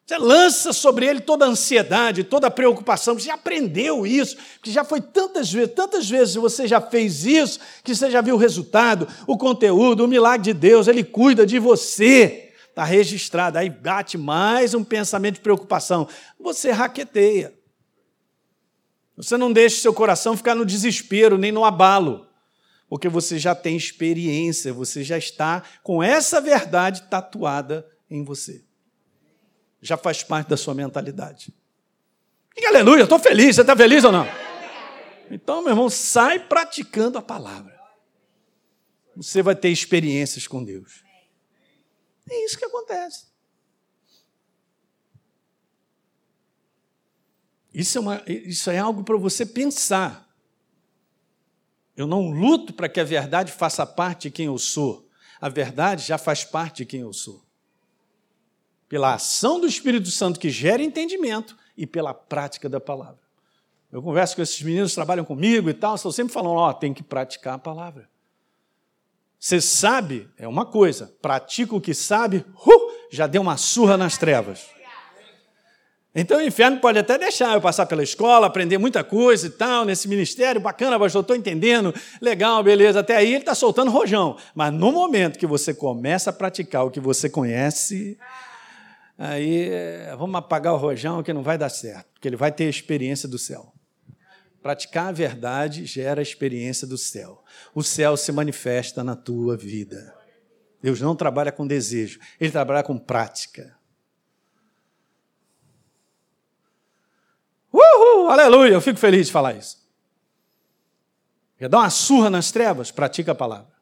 Você lança sobre ele toda a ansiedade, toda a preocupação, você já aprendeu isso, que já foi tantas vezes, tantas vezes você já fez isso, que você já viu o resultado, o conteúdo, o milagre de Deus, ele cuida de você. Está registrado, aí bate mais um pensamento de preocupação. Você raqueteia. Você não deixa seu coração ficar no desespero, nem no abalo, porque você já tem experiência, você já está com essa verdade tatuada em você. Já faz parte da sua mentalidade. E, aleluia, estou feliz. Você está feliz ou não? Então, meu irmão, sai praticando a palavra. Você vai ter experiências com Deus. É isso que acontece. Isso é, uma, isso é algo para você pensar. Eu não luto para que a verdade faça parte de quem eu sou. A verdade já faz parte de quem eu sou. Pela ação do Espírito Santo que gera entendimento e pela prática da palavra. Eu converso com esses meninos trabalham comigo e tal, estão sempre falando, ó, oh, tem que praticar a palavra. Você sabe, é uma coisa, pratica o que sabe, uh, já deu uma surra nas trevas. Então o inferno pode até deixar eu passar pela escola, aprender muita coisa e tal, nesse ministério, bacana, pastor, estou entendendo, legal, beleza, até aí ele está soltando rojão. Mas no momento que você começa a praticar o que você conhece, aí vamos apagar o rojão que não vai dar certo, porque ele vai ter a experiência do céu. Praticar a verdade gera a experiência do céu. O céu se manifesta na tua vida. Deus não trabalha com desejo, ele trabalha com prática. Oh, aleluia, eu fico feliz de falar isso. Quer dar uma surra nas trevas? Pratica a palavra.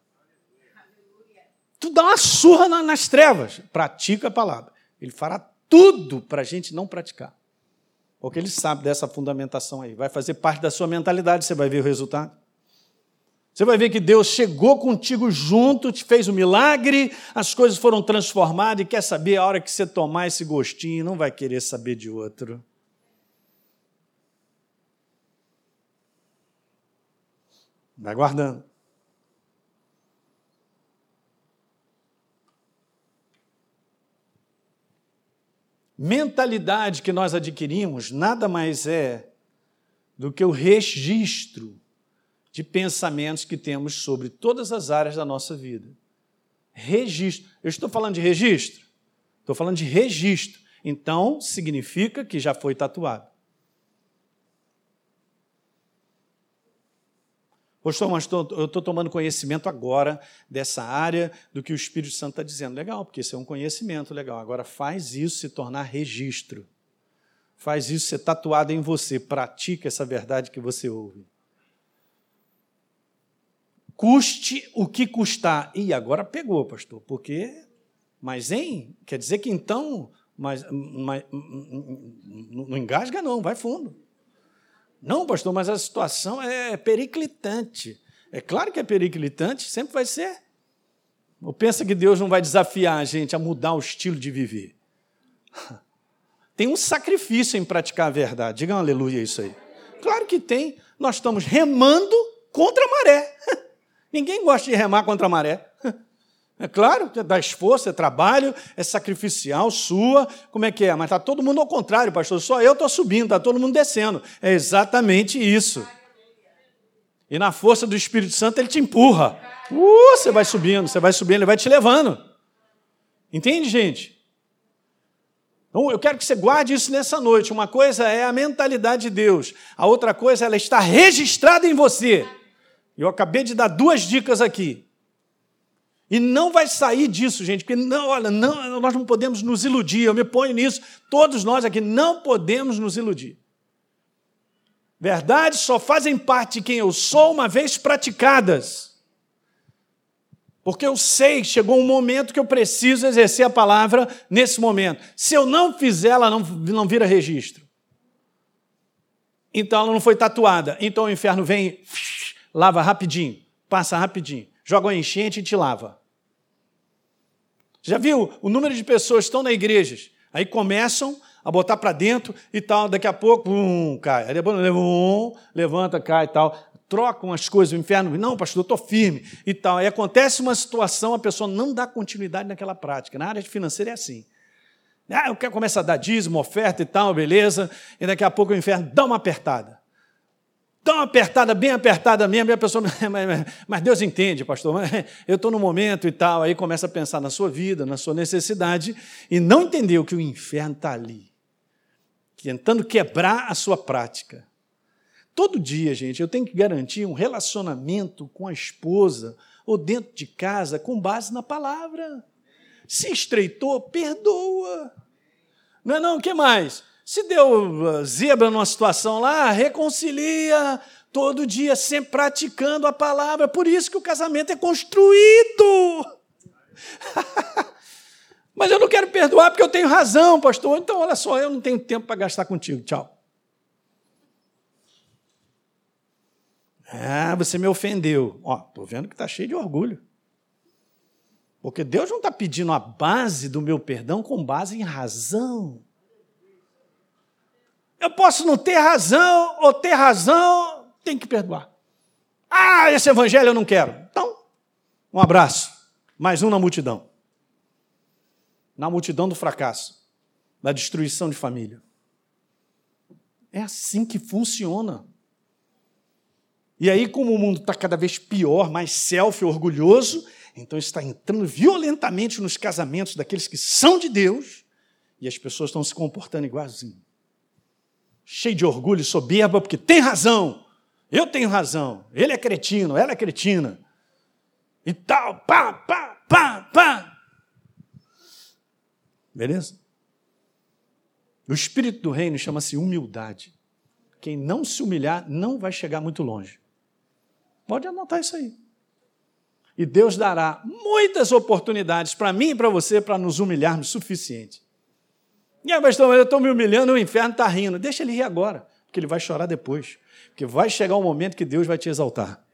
Tu dá uma surra nas trevas, pratica a palavra. Ele fará tudo para a gente não praticar. Porque ele sabe dessa fundamentação aí. Vai fazer parte da sua mentalidade, você vai ver o resultado. Você vai ver que Deus chegou contigo junto, te fez o um milagre, as coisas foram transformadas e quer saber a hora que você tomar esse gostinho, não vai querer saber de outro. Vai guardando. Mentalidade que nós adquirimos nada mais é do que o registro de pensamentos que temos sobre todas as áreas da nossa vida. Registro. Eu estou falando de registro? Estou falando de registro. Então, significa que já foi tatuado. Pastor, mas tô, eu estou tomando conhecimento agora dessa área do que o Espírito Santo está dizendo. Legal, porque isso é um conhecimento legal. Agora faz isso se tornar registro. Faz isso ser tatuado em você. Pratica essa verdade que você ouve. Custe o que custar. E agora pegou, pastor, porque. Mas, hein? Quer dizer que então. Mas, mas não engasga, não, vai fundo. Não, pastor, mas a situação é periclitante. É claro que é periclitante, sempre vai ser. Ou pensa que Deus não vai desafiar a gente a mudar o estilo de viver? (laughs) Tem um sacrifício em praticar a verdade. Diga um aleluia isso aí. Claro que tem. Nós estamos remando contra a maré. (laughs) Ninguém gosta de remar contra a maré. É claro, dá esforço, é trabalho, é sacrificial, sua. Como é que é? Mas está todo mundo ao contrário, pastor. Só eu estou subindo, está todo mundo descendo. É exatamente isso. E na força do Espírito Santo ele te empurra. Uh, você vai subindo, você vai subindo, ele vai te levando. Entende, gente? Então, eu quero que você guarde isso nessa noite. Uma coisa é a mentalidade de Deus, a outra coisa ela está registrada em você. Eu acabei de dar duas dicas aqui. E não vai sair disso, gente, porque não, olha, não, nós não podemos nos iludir. Eu me ponho nisso, todos nós aqui não podemos nos iludir. Verdades só fazem parte de quem eu sou uma vez praticadas. Porque eu sei que chegou um momento que eu preciso exercer a palavra nesse momento. Se eu não fizer, ela não, não vira registro. Então ela não foi tatuada. Então o inferno vem, lava rapidinho, passa rapidinho joga uma enchente e te lava. Já viu o número de pessoas que estão na igrejas? Aí começam a botar para dentro e tal, daqui a pouco, um, cai. Aí depois, um, levanta, cai e tal. Trocam as coisas, o inferno, não, pastor, eu estou firme e tal. Aí acontece uma situação, a pessoa não dá continuidade naquela prática. Na área financeira é assim. Ah, eu quero começar a dar dízimo, oferta e tal, beleza. E daqui a pouco o inferno dá uma apertada tão apertada, bem apertada mesmo, e a pessoa, (laughs) mas Deus entende, pastor, (laughs) eu estou no momento e tal, aí começa a pensar na sua vida, na sua necessidade, e não entendeu que o inferno está ali, tentando quebrar a sua prática. Todo dia, gente, eu tenho que garantir um relacionamento com a esposa ou dentro de casa com base na palavra. Se estreitou, perdoa. Não é não? O que mais? Se deu uh, zebra numa situação lá, reconcilia todo dia, sempre praticando a palavra. Por isso que o casamento é construído. (laughs) Mas eu não quero perdoar porque eu tenho razão, pastor. Então, olha só, eu não tenho tempo para gastar contigo. Tchau. Ah, você me ofendeu. Ó, estou vendo que está cheio de orgulho. Porque Deus não está pedindo a base do meu perdão com base em razão. Eu posso não ter razão ou ter razão, tem que perdoar. Ah, esse evangelho eu não quero. Então, um abraço. Mais um na multidão. Na multidão do fracasso, da destruição de família. É assim que funciona. E aí, como o mundo está cada vez pior, mais self orgulhoso, então está entrando violentamente nos casamentos daqueles que são de Deus e as pessoas estão se comportando igualzinho cheio de orgulho e soberba, porque tem razão, eu tenho razão, ele é cretino, ela é cretina, e tal, pá, pá, pá, pá. Beleza? O espírito do reino chama-se humildade. Quem não se humilhar não vai chegar muito longe. Pode anotar isso aí. E Deus dará muitas oportunidades para mim e para você para nos humilharmos o suficiente. Aí, pastor, eu estou me humilhando, o inferno está rindo. Deixa ele rir agora, porque ele vai chorar depois. Porque vai chegar um momento que Deus vai te exaltar.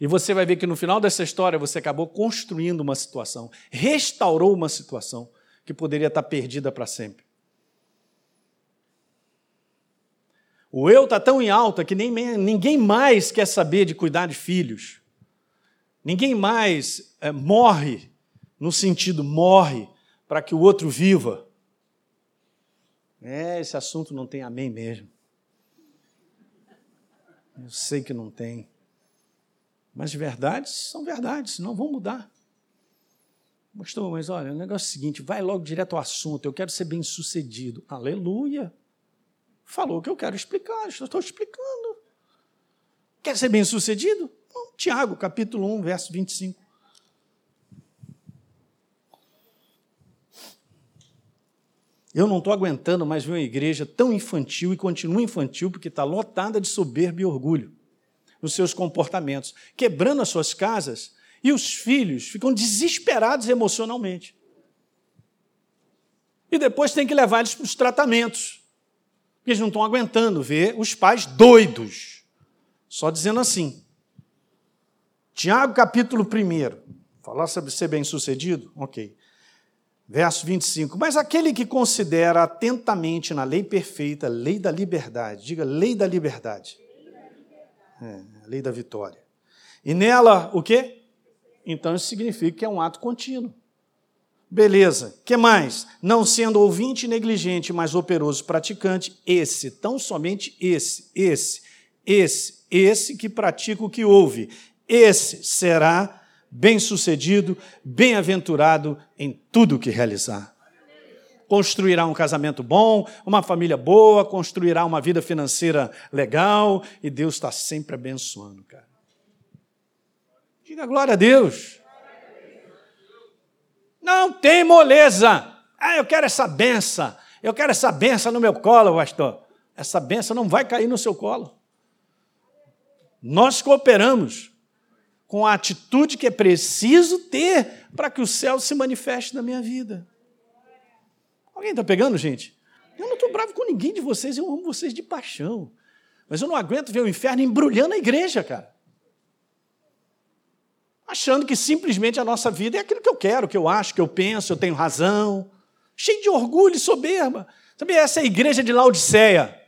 E você vai ver que no final dessa história você acabou construindo uma situação, restaurou uma situação que poderia estar perdida para sempre. O eu está tão em alta que nem, ninguém mais quer saber de cuidar de filhos. Ninguém mais é, morre, no sentido morre, para que o outro viva. É, esse assunto não tem amém mesmo. Eu sei que não tem. Mas verdades são verdades, não vão mudar. Pastor, mas olha, o negócio é o seguinte: vai logo direto ao assunto, eu quero ser bem sucedido. Aleluia. Falou que eu quero explicar, estou explicando. Quer ser bem sucedido? Tiago, capítulo 1, verso 25. Eu não estou aguentando mais ver uma igreja tão infantil e continua infantil porque está lotada de soberba e orgulho nos seus comportamentos, quebrando as suas casas e os filhos ficam desesperados emocionalmente. E depois tem que levar eles para os tratamentos. Porque eles não estão aguentando ver os pais doidos. Só dizendo assim. Tiago, capítulo 1. Falar sobre ser bem-sucedido? Ok. Verso 25. Mas aquele que considera atentamente na lei perfeita, lei da liberdade, diga lei da liberdade. É, lei da vitória. E nela, o quê? Então isso significa que é um ato contínuo. Beleza. que mais? Não sendo ouvinte negligente, mas operoso praticante, esse, tão somente esse, esse, esse, esse que pratica o que ouve, esse será bem-sucedido, bem-aventurado em tudo que realizar. Construirá um casamento bom, uma família boa, construirá uma vida financeira legal e Deus está sempre abençoando, cara. Diga glória a Deus. Não tem moleza. Ah, eu quero essa benção. Eu quero essa benção no meu colo, pastor. Essa benção não vai cair no seu colo. Nós cooperamos com a atitude que é preciso ter para que o céu se manifeste na minha vida. Alguém está pegando, gente? Eu não estou bravo com ninguém de vocês, eu amo vocês de paixão. Mas eu não aguento ver o inferno embrulhando a igreja, cara achando que simplesmente a nossa vida é aquilo que eu quero, que eu acho, que eu penso, eu tenho razão, cheio de orgulho e soberba. Sabe, essa é a igreja de Laodiceia.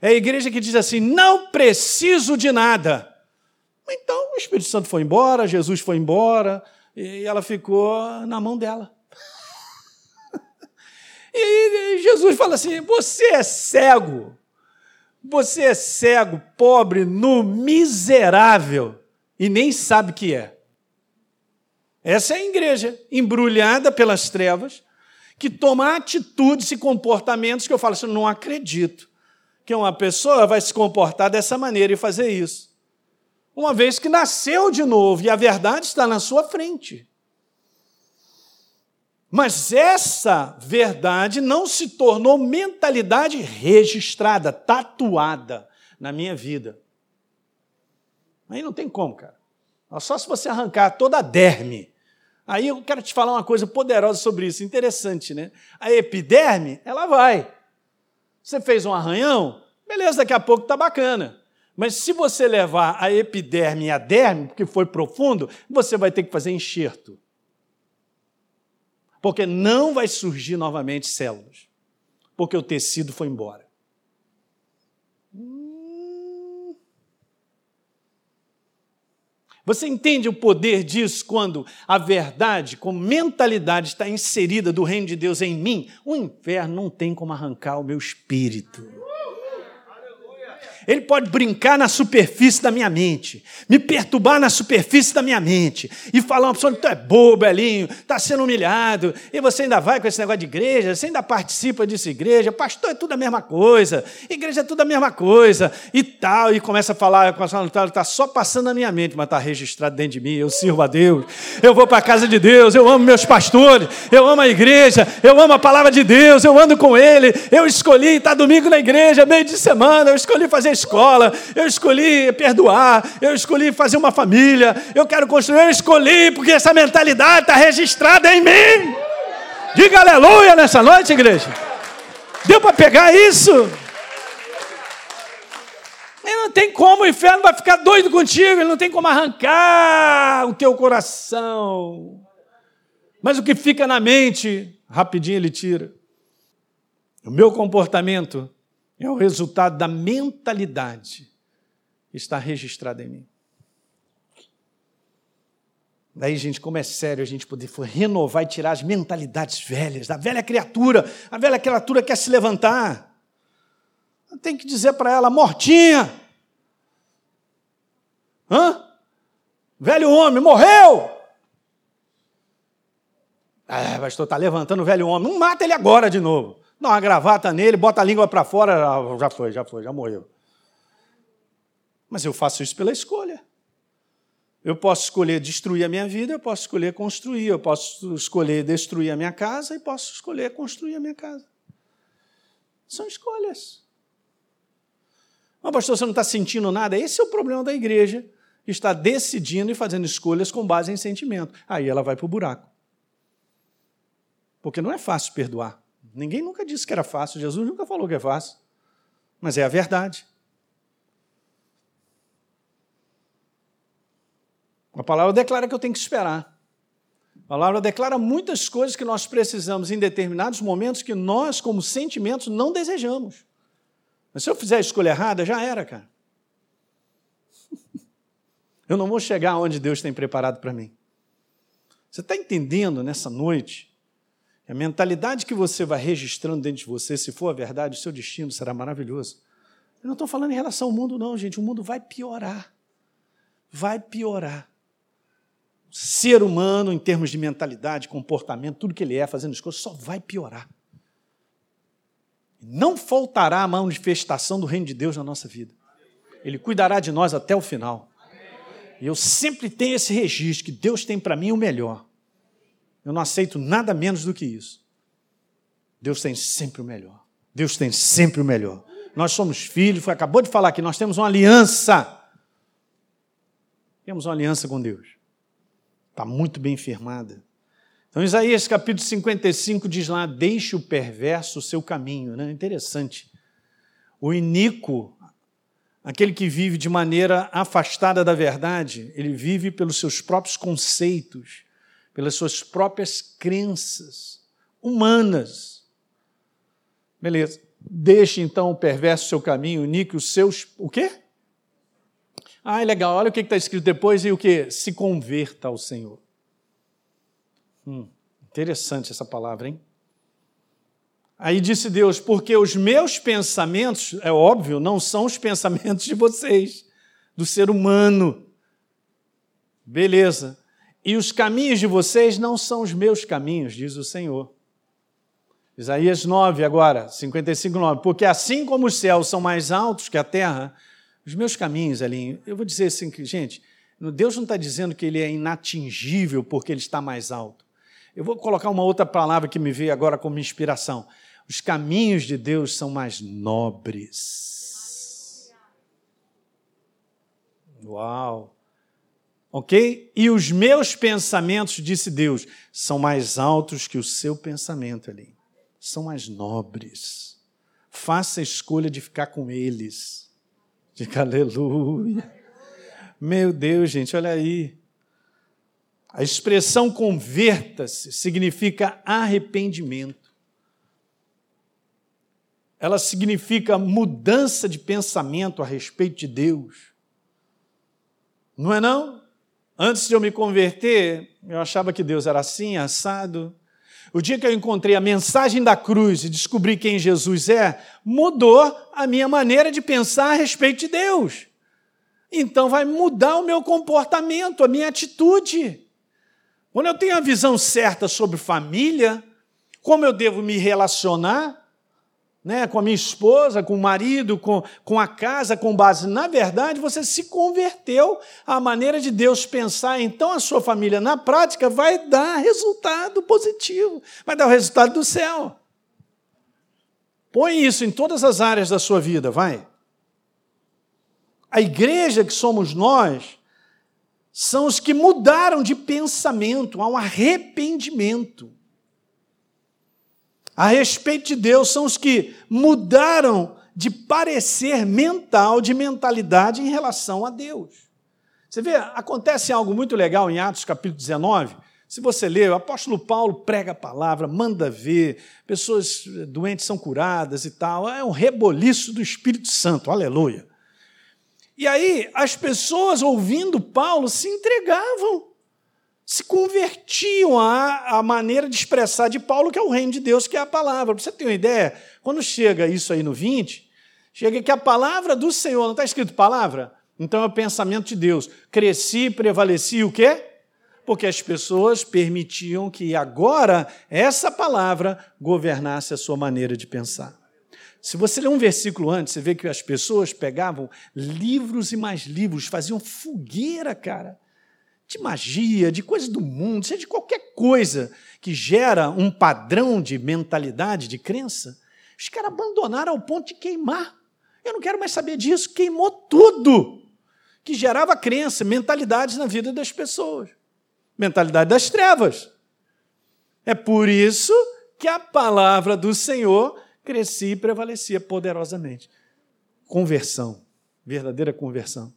É a igreja que diz assim: não preciso de nada. Então Espírito Santo foi embora, Jesus foi embora, e ela ficou na mão dela. (laughs) E Jesus fala assim: você é cego, você é cego, pobre, nu, miserável e nem sabe que é. Essa é a igreja, embrulhada pelas trevas, que toma atitudes e comportamentos que eu falo assim: não acredito que uma pessoa vai se comportar dessa maneira e fazer isso. Uma vez que nasceu de novo e a verdade está na sua frente. Mas essa verdade não se tornou mentalidade registrada, tatuada na minha vida. Aí não tem como, cara. Só se você arrancar toda a derme. Aí eu quero te falar uma coisa poderosa sobre isso, interessante, né? A epiderme, ela vai. Você fez um arranhão, beleza, daqui a pouco tá bacana. Mas se você levar a epiderme e a derme, porque foi profundo, você vai ter que fazer enxerto. Porque não vai surgir novamente células. Porque o tecido foi embora. Você entende o poder disso quando a verdade, com mentalidade, está inserida do reino de Deus em mim? O inferno não tem como arrancar o meu espírito. Ele pode brincar na superfície da minha mente, me perturbar na superfície da minha mente e falar uma pessoa, tu é bobo, Elinho, está sendo humilhado, e você ainda vai com esse negócio de igreja, você ainda participa disso igreja, pastor é tudo a mesma coisa, igreja é tudo a mesma coisa, e tal, e começa a falar, está só passando na minha mente, mas está registrado dentro de mim, eu sirvo a Deus, eu vou para a casa de Deus, eu amo meus pastores, eu amo a igreja, eu amo a palavra de Deus, eu ando com Ele, eu escolhi estar domingo na igreja, meio de semana, eu escolhi fazer escola, eu escolhi perdoar, eu escolhi fazer uma família, eu quero construir, eu escolhi, porque essa mentalidade está registrada em mim. Diga aleluia nessa noite, igreja. Deu para pegar isso? Não tem como, o inferno vai ficar doido contigo, ele não tem como arrancar o teu coração. Mas o que fica na mente, rapidinho ele tira. O meu comportamento é o resultado da mentalidade que está registrada em mim. Daí, gente, como é sério a gente poder renovar e tirar as mentalidades velhas, da velha criatura. A velha criatura quer se levantar. Tem que dizer para ela, mortinha. Hã? Velho homem, morreu. Ah, pastor, está levantando o velho homem. Não mata ele agora de novo dá uma gravata nele, bota a língua para fora, já foi, já foi, já morreu. Mas eu faço isso pela escolha. Eu posso escolher destruir a minha vida, eu posso escolher construir, eu posso escolher destruir a minha casa e posso escolher construir a minha casa. São escolhas. Mas, pastor, você não está sentindo nada? Esse é o problema da igreja, está decidindo e fazendo escolhas com base em sentimento. Aí ela vai para o buraco. Porque não é fácil perdoar. Ninguém nunca disse que era fácil, Jesus nunca falou que é fácil, mas é a verdade. A palavra declara que eu tenho que esperar. A palavra declara muitas coisas que nós precisamos em determinados momentos que nós, como sentimentos, não desejamos. Mas se eu fizer a escolha errada, já era, cara. (laughs) Eu não vou chegar onde Deus tem preparado para mim. Você está entendendo nessa noite a mentalidade que você vai registrando dentro de você, se for a verdade, o seu destino será maravilhoso. Eu não estou falando em relação ao mundo, não, gente. O mundo vai piorar. Vai piorar. O ser humano, em termos de mentalidade, comportamento, tudo que ele é, fazendo as coisas, só vai piorar. Não faltará a manifestação do reino de Deus na nossa vida. Ele cuidará de nós até o final. E eu sempre tenho esse registro que Deus tem para mim o melhor. Eu não aceito nada menos do que isso. Deus tem sempre o melhor. Deus tem sempre o melhor. Nós somos filhos, foi, acabou de falar que nós temos uma aliança. Temos uma aliança com Deus. Está muito bem firmada. Então, Isaías capítulo 55 diz lá: Deixe o perverso o seu caminho. Né? Interessante. O iníquo, aquele que vive de maneira afastada da verdade, ele vive pelos seus próprios conceitos pelas suas próprias crenças humanas. Beleza. Deixe então o perverso seu caminho, unique os seus. O quê? Ah, é legal. Olha o que está escrito depois e o que? Se converta ao Senhor. Hum, interessante essa palavra, hein? Aí disse Deus: porque os meus pensamentos, é óbvio, não são os pensamentos de vocês, do ser humano. Beleza. E os caminhos de vocês não são os meus caminhos, diz o Senhor. Isaías 9, agora, 55, 9. Porque assim como os céus são mais altos que a terra, os meus caminhos, ali, eu vou dizer assim, que, gente, Deus não está dizendo que ele é inatingível porque ele está mais alto. Eu vou colocar uma outra palavra que me veio agora como inspiração. Os caminhos de Deus são mais nobres. Uau! Ok? E os meus pensamentos, disse Deus, são mais altos que o seu pensamento ali, são mais nobres. Faça a escolha de ficar com eles. Diga aleluia. Meu Deus, gente, olha aí. A expressão converta-se significa arrependimento. Ela significa mudança de pensamento a respeito de Deus. Não é não? Antes de eu me converter, eu achava que Deus era assim, assado. o dia que eu encontrei a mensagem da cruz e descobri quem Jesus é, mudou a minha maneira de pensar a respeito de Deus. Então vai mudar o meu comportamento, a minha atitude. Quando eu tenho a visão certa sobre família, como eu devo me relacionar, né, com a minha esposa, com o marido, com, com a casa, com base. Na verdade, você se converteu à maneira de Deus pensar, então a sua família, na prática, vai dar resultado positivo, vai dar o resultado do céu. Põe isso em todas as áreas da sua vida, vai. A igreja que somos nós são os que mudaram de pensamento, há um arrependimento a respeito de Deus são os que mudaram de parecer mental, de mentalidade em relação a Deus. Você vê, acontece algo muito legal em Atos capítulo 19. Se você ler, o apóstolo Paulo prega a palavra, manda ver, pessoas doentes são curadas e tal. É um reboliço do Espírito Santo, aleluia. E aí, as pessoas ouvindo Paulo se entregavam se convertiam à, à maneira de expressar de Paulo, que é o reino de Deus, que é a palavra. Você ter uma ideia, quando chega isso aí no 20, chega que a palavra do Senhor, não está escrito palavra? Então é o pensamento de Deus. Cresci, prevaleci o quê? Porque as pessoas permitiam que agora essa palavra governasse a sua maneira de pensar. Se você ler um versículo antes, você vê que as pessoas pegavam livros e mais livros, faziam fogueira, cara de magia, de coisas do mundo, seja de qualquer coisa que gera um padrão de mentalidade, de crença, os caras abandonaram ao ponto de queimar. Eu não quero mais saber disso. Queimou tudo que gerava crença, mentalidades na vida das pessoas. Mentalidade das trevas. É por isso que a palavra do Senhor crescia e prevalecia poderosamente. Conversão, verdadeira conversão.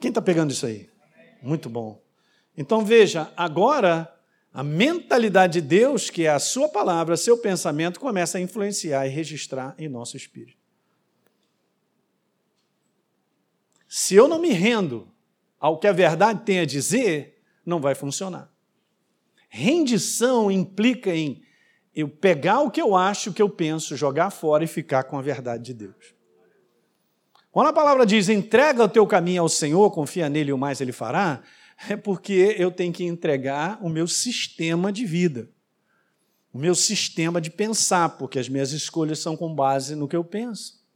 Quem está pegando isso aí? Muito bom. Então veja, agora a mentalidade de Deus, que é a sua palavra, seu pensamento, começa a influenciar e registrar em nosso espírito. Se eu não me rendo ao que a verdade tem a dizer, não vai funcionar. Rendição implica em eu pegar o que eu acho, o que eu penso, jogar fora e ficar com a verdade de Deus. Quando a palavra diz entrega o teu caminho ao Senhor, confia nele e o mais ele fará, é porque eu tenho que entregar o meu sistema de vida, o meu sistema de pensar, porque as minhas escolhas são com base no que eu penso.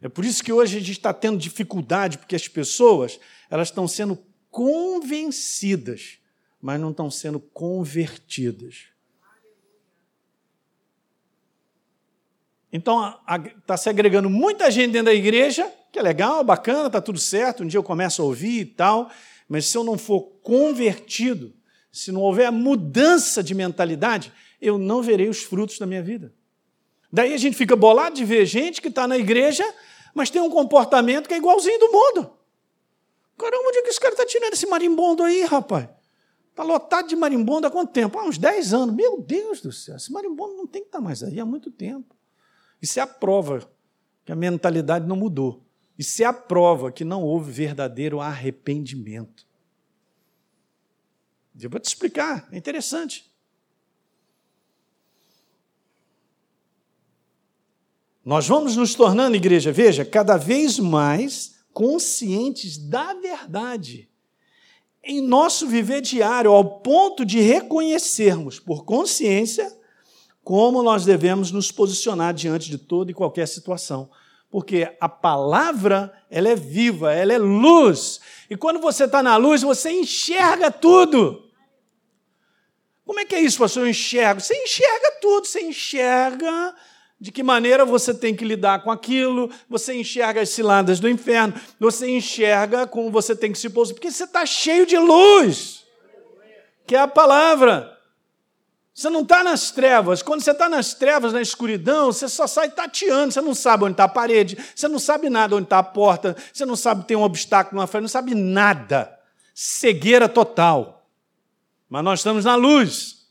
É por isso que hoje a gente está tendo dificuldade, porque as pessoas elas estão sendo convencidas, mas não estão sendo convertidas. Então, está se agregando muita gente dentro da igreja, que é legal, bacana, está tudo certo, um dia eu começo a ouvir e tal, mas se eu não for convertido, se não houver mudança de mentalidade, eu não verei os frutos da minha vida. Daí a gente fica bolado de ver gente que está na igreja, mas tem um comportamento que é igualzinho do mundo. Caramba, onde é que esse cara está tirando esse marimbondo aí, rapaz? Está lotado de marimbondo há quanto tempo? Há uns 10 anos. Meu Deus do céu, esse marimbondo não tem que estar tá mais aí há muito tempo. Isso é a prova que a mentalidade não mudou. Isso é a prova que não houve verdadeiro arrependimento. Eu vou te explicar, é interessante. Nós vamos nos tornando, igreja, veja, cada vez mais conscientes da verdade em nosso viver diário, ao ponto de reconhecermos por consciência como nós devemos nos posicionar diante de toda e qualquer situação. Porque a palavra, ela é viva, ela é luz. E quando você está na luz, você enxerga tudo. Como é que é isso, pastor? Eu enxergo. Você enxerga tudo, você enxerga de que maneira você tem que lidar com aquilo, você enxerga as ciladas do inferno, você enxerga como você tem que se posicionar, porque você está cheio de luz, que é a palavra. Você não está nas trevas. Quando você está nas trevas, na escuridão, você só sai tateando. Você não sabe onde está a parede, você não sabe nada onde está a porta, você não sabe tem um obstáculo na frente, não sabe nada. Cegueira total. Mas nós estamos na luz.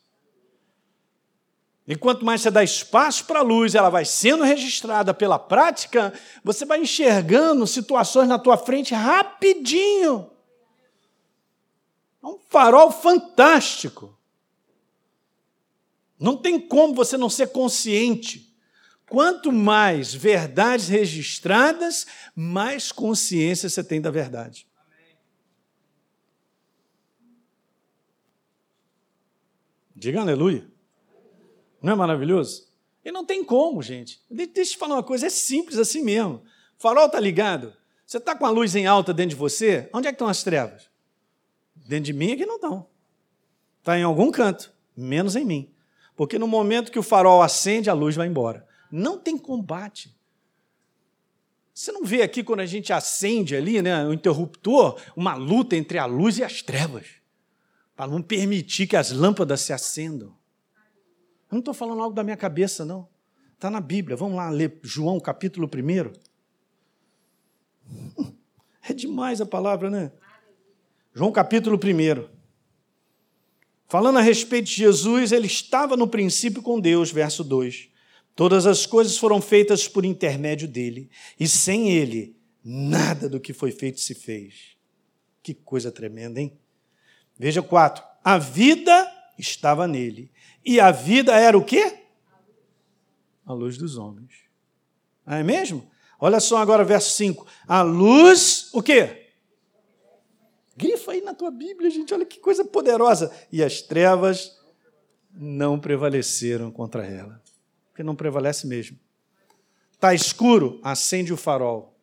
E quanto mais você dá espaço para a luz, ela vai sendo registrada pela prática, você vai enxergando situações na tua frente rapidinho. É um farol fantástico. Não tem como você não ser consciente. Quanto mais verdades registradas, mais consciência você tem da verdade. Diga aleluia. Não é maravilhoso? E não tem como, gente. Deixa eu te falar uma coisa, é simples assim mesmo. O farol está ligado. Você está com a luz em alta dentro de você, onde é que estão as trevas? Dentro de mim é que não estão. Está em algum canto, menos em mim. Porque no momento que o farol acende, a luz vai embora. Não tem combate. Você não vê aqui quando a gente acende ali, né, o interruptor, uma luta entre a luz e as trevas, para não permitir que as lâmpadas se acendam. Eu não estou falando algo da minha cabeça, não. Está na Bíblia. Vamos lá ler João, capítulo 1. (laughs) É demais a palavra, né? João, capítulo 1. Falando a respeito de Jesus, ele estava no princípio com Deus, verso 2. Todas as coisas foram feitas por intermédio dele, e sem ele, nada do que foi feito se fez. Que coisa tremenda, hein? Veja 4. A vida estava nele, e a vida era o quê? A luz dos homens. Ah, é mesmo? Olha só agora verso 5. A luz, o quê? Grifa aí na tua Bíblia, gente, olha que coisa poderosa. E as trevas não prevaleceram contra ela. Porque não prevalece mesmo. Está escuro, acende o farol.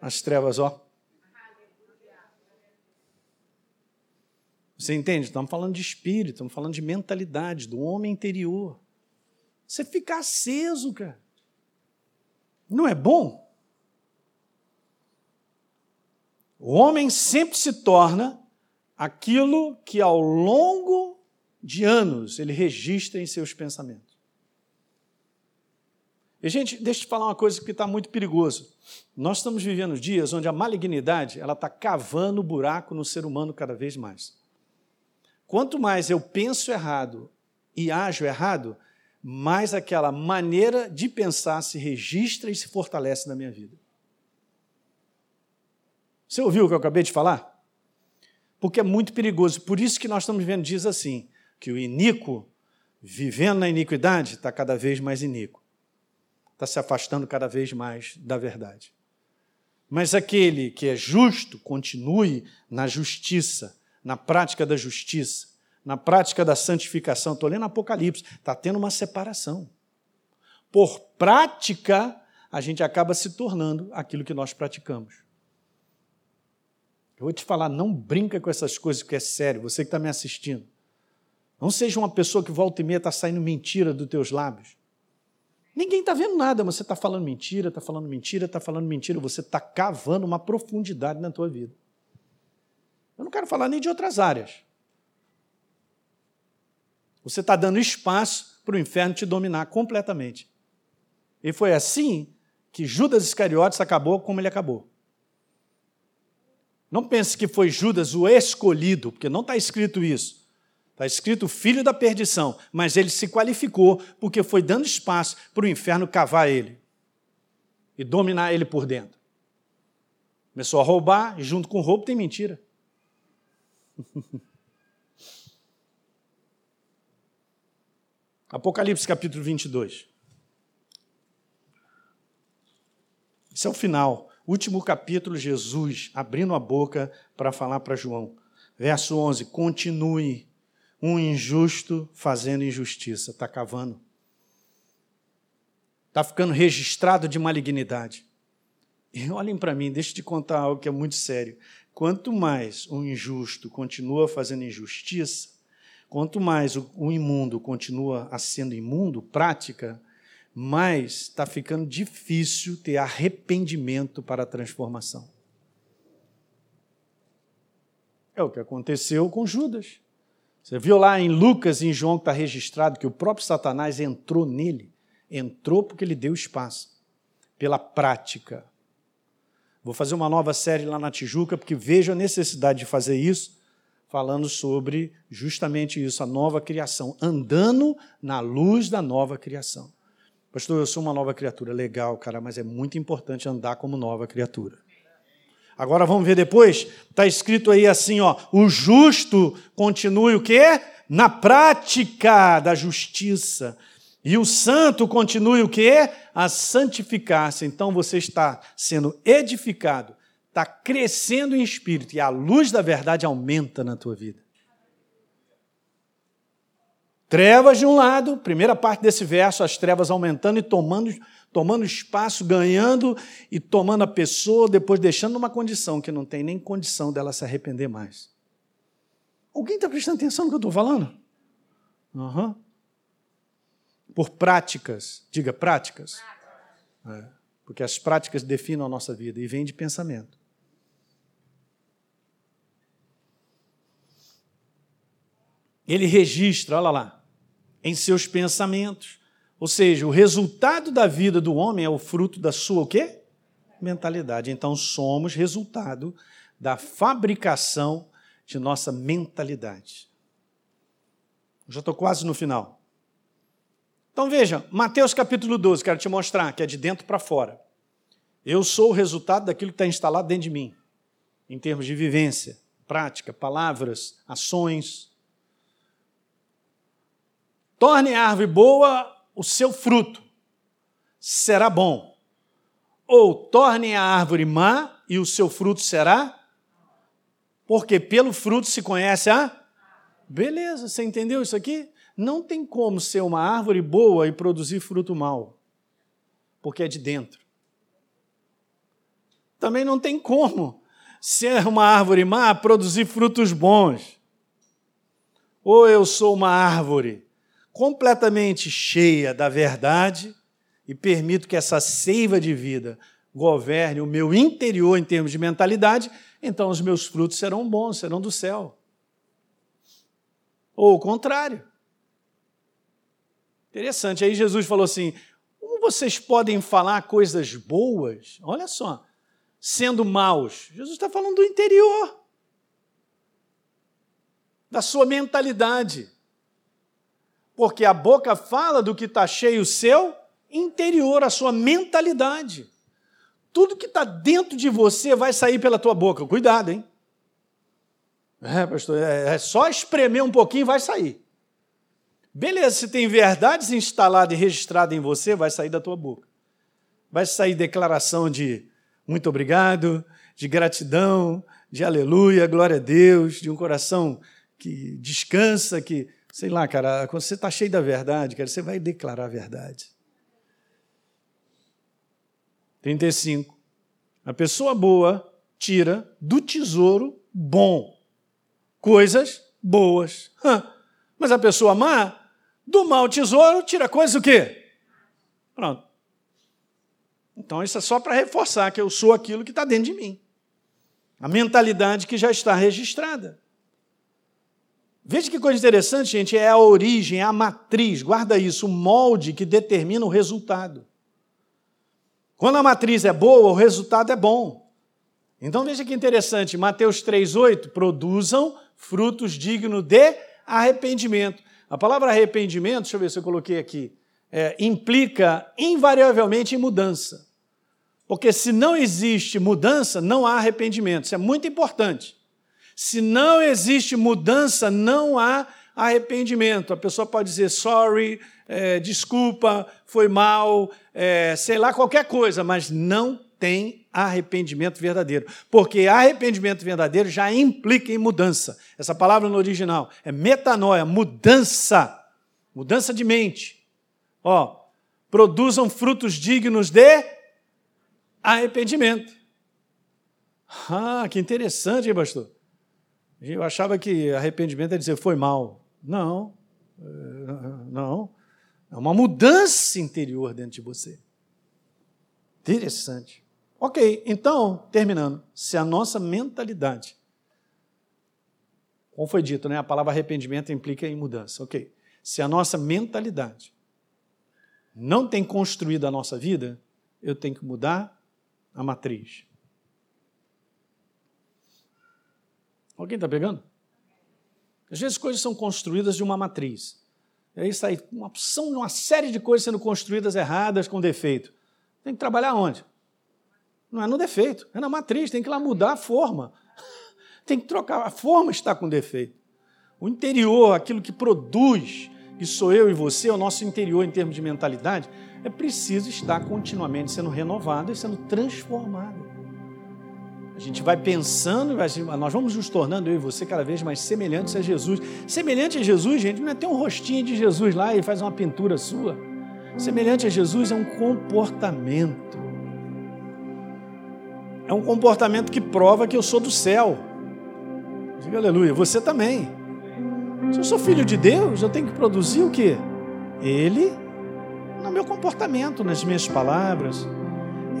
As trevas, ó. Você entende? Estamos falando de espírito, estamos falando de mentalidade, do homem interior. Você fica aceso, cara. Não é bom? O homem sempre se torna aquilo que ao longo de anos ele registra em seus pensamentos. E, gente, deixa eu te falar uma coisa que está muito perigoso. Nós estamos vivendo dias onde a malignidade ela está cavando buraco no ser humano cada vez mais. Quanto mais eu penso errado e ajo errado, mais aquela maneira de pensar se registra e se fortalece na minha vida. Você ouviu o que eu acabei de falar? Porque é muito perigoso. Por isso que nós estamos vendo, diz assim, que o iníquo, vivendo na iniquidade, está cada vez mais iníquo. Está se afastando cada vez mais da verdade. Mas aquele que é justo, continue na justiça, na prática da justiça, na prática da santificação. Estou lendo Apocalipse, está tendo uma separação. Por prática, a gente acaba se tornando aquilo que nós praticamos. Eu vou te falar, não brinca com essas coisas, que é sério, você que está me assistindo. Não seja uma pessoa que volta e meia está saindo mentira dos teus lábios. Ninguém está vendo nada, mas você está falando mentira, está falando mentira, está falando mentira, você está cavando uma profundidade na tua vida. Eu não quero falar nem de outras áreas. Você está dando espaço para o inferno te dominar completamente. E foi assim que Judas Iscariotes acabou como ele acabou. Não pense que foi Judas o escolhido, porque não está escrito isso. Está escrito filho da perdição, mas ele se qualificou porque foi dando espaço para o inferno cavar ele e dominar ele por dentro. Começou a roubar, e junto com roubo tem mentira. (laughs) Apocalipse capítulo 22. Esse é o final último capítulo, Jesus abrindo a boca para falar para João. Verso 11: Continue um injusto fazendo injustiça. Está cavando. Está ficando registrado de malignidade. E olhem para mim, deixa eu te contar algo que é muito sério. Quanto mais o injusto continua fazendo injustiça, quanto mais o, imundo continua sendo imundo, prática, mas está ficando difícil ter arrependimento para a transformação. É o que aconteceu com Judas. Você viu lá em Lucas e em João que está registrado que o próprio Satanás entrou nele. Entrou porque ele deu espaço, pela prática. Vou fazer uma nova série lá na Tijuca, porque vejo a necessidade de fazer isso, falando sobre justamente isso, a nova criação, andando na luz da nova criação. Pastor, eu sou uma nova criatura. Legal, cara, mas é muito importante andar como nova criatura. Agora vamos ver depois. Está escrito aí assim, ó, o justo continue o quê? Na prática da justiça. E o santo continue o quê? A santificar-se. Então você está sendo edificado, está crescendo em espírito e a luz da verdade aumenta na tua vida. Trevas de um lado, primeira parte desse verso, as trevas aumentando e tomando, tomando espaço, ganhando e tomando a pessoa, depois deixando numa condição que não tem nem condição dela se arrepender mais. Alguém está prestando atenção no que eu estou falando? Uhum. Por práticas, diga práticas. É, porque as práticas definem a nossa vida e vem de pensamento. Ele registra, olha lá, em seus pensamentos. Ou seja, o resultado da vida do homem é o fruto da sua o quê? Mentalidade. Então somos resultado da fabricação de nossa mentalidade. Já estou quase no final. Então veja, Mateus capítulo 12, quero te mostrar que é de dentro para fora. Eu sou o resultado daquilo que está instalado dentro de mim, em termos de vivência, prática, palavras, ações, Torne a árvore boa o seu fruto, será bom. Ou torne a árvore má e o seu fruto será? Porque pelo fruto se conhece a? Beleza, você entendeu isso aqui? Não tem como ser uma árvore boa e produzir fruto mau, porque é de dentro. Também não tem como ser uma árvore má produzir frutos bons. Ou eu sou uma árvore completamente cheia da verdade e permito que essa seiva de vida governe o meu interior em termos de mentalidade, então os meus frutos serão bons, serão do céu. Ou o contrário. Interessante. Aí Jesus falou assim: como vocês podem falar coisas boas? Olha só, sendo maus. Jesus está falando do interior, da sua mentalidade porque a boca fala do que está cheio o seu interior, a sua mentalidade. Tudo que está dentro de você vai sair pela tua boca. Cuidado, hein? É, pastor, é, é só espremer um pouquinho e vai sair. Beleza, se tem verdades instaladas e registradas em você, vai sair da tua boca. Vai sair declaração de muito obrigado, de gratidão, de aleluia, glória a Deus, de um coração que descansa, que Sei lá, cara, quando você está cheio da verdade, cara, você vai declarar a verdade. 35. A pessoa boa tira do tesouro bom coisas boas. Mas a pessoa má, do mau tesouro, tira coisas o quê? Pronto. Então isso é só para reforçar que eu sou aquilo que está dentro de mim. A mentalidade que já está registrada. Veja que coisa interessante, gente, é a origem, é a matriz, guarda isso, o molde que determina o resultado. Quando a matriz é boa, o resultado é bom. Então veja que interessante, Mateus 3,8: produzam frutos dignos de arrependimento. A palavra arrependimento, deixa eu ver se eu coloquei aqui, é, implica invariavelmente em mudança. Porque se não existe mudança, não há arrependimento. Isso é muito importante. Se não existe mudança, não há arrependimento. A pessoa pode dizer sorry, é, desculpa, foi mal, é, sei lá, qualquer coisa, mas não tem arrependimento verdadeiro. Porque arrependimento verdadeiro já implica em mudança. Essa palavra no original é metanoia, mudança. Mudança de mente. Ó, produzam frutos dignos de arrependimento. Ah, que interessante, hein, pastor? Eu achava que arrependimento é dizer foi mal. Não, eh, não. É uma mudança interior dentro de você. Interessante. Ok, então, terminando. Se a nossa mentalidade, como foi dito, né, a palavra arrependimento implica em mudança. Ok. Se a nossa mentalidade não tem construído a nossa vida, eu tenho que mudar a matriz. Alguém está pegando? Às vezes coisas são construídas de uma matriz. E aí sai uma opção, uma série de coisas sendo construídas erradas, com defeito. Tem que trabalhar onde? Não é no defeito, é na matriz, tem que ir lá mudar a forma. (laughs) Tem que trocar, a forma está com defeito. O interior, aquilo que produz, que sou eu e você, o nosso interior em termos de mentalidade, é preciso estar continuamente sendo renovado e sendo transformado. A gente vai pensando, nós vamos nos tornando, eu e você, cada vez mais semelhantes a Jesus. Semelhante a Jesus, gente, não é ter um rostinho de Jesus lá e faz uma pintura sua. Semelhante a Jesus é um comportamento. É um comportamento que prova que eu sou do céu. Diga aleluia. Você também. Se eu sou filho de Deus, eu tenho que produzir o quê? Ele no meu comportamento, nas minhas palavras.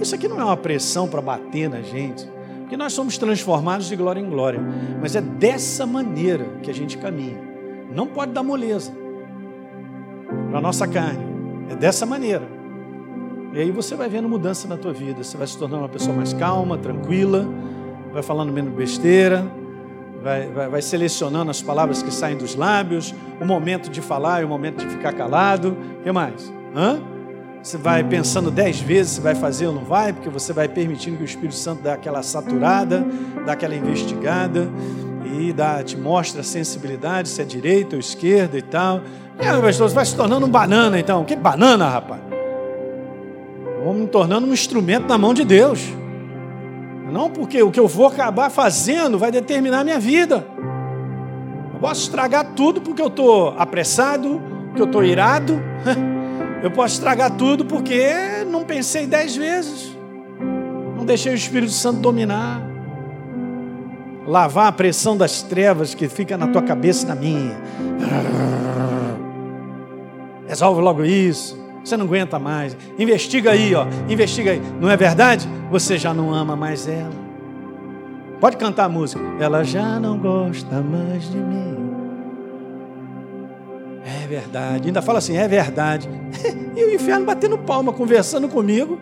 Isso aqui não é uma pressão para bater na gente. Porque nós somos transformados de glória em glória. Mas é dessa maneira que a gente caminha. Não pode dar moleza para nossa carne. É dessa maneira. E aí você vai vendo mudança na tua vida. Você vai se tornando uma pessoa mais calma, tranquila, vai falando menos besteira, vai, vai, vai, selecionando as palavras que saem dos lábios, o momento de falar e o momento de ficar calado. O que mais? Hã? Você vai pensando dez vezes se vai fazer ou não vai, porque você vai permitindo que o Espírito Santo dê aquela saturada, dá aquela investigada e dá, te mostra a sensibilidade, se é direita ou esquerda e tal. Aí, pastor, você vai se tornando um banana então. Que banana, rapaz? Vamos me tornando um instrumento na mão de Deus. Não porque o que eu vou acabar fazendo vai determinar a minha vida. Eu posso estragar tudo porque eu estou apressado, porque eu estou irado. (laughs) Eu posso estragar tudo porque não pensei dez vezes. Não deixei o Espírito Santo dominar. Lavar a pressão das trevas que fica na tua cabeça e na minha. Resolve logo isso. Você não aguenta mais. Investiga aí, ó. Investiga aí. Não é verdade? Você já não ama mais ela. Pode cantar a música. Ela já não gosta mais de mim. É verdade. Ainda fala assim, é verdade. (laughs) e o inferno batendo palma, conversando comigo.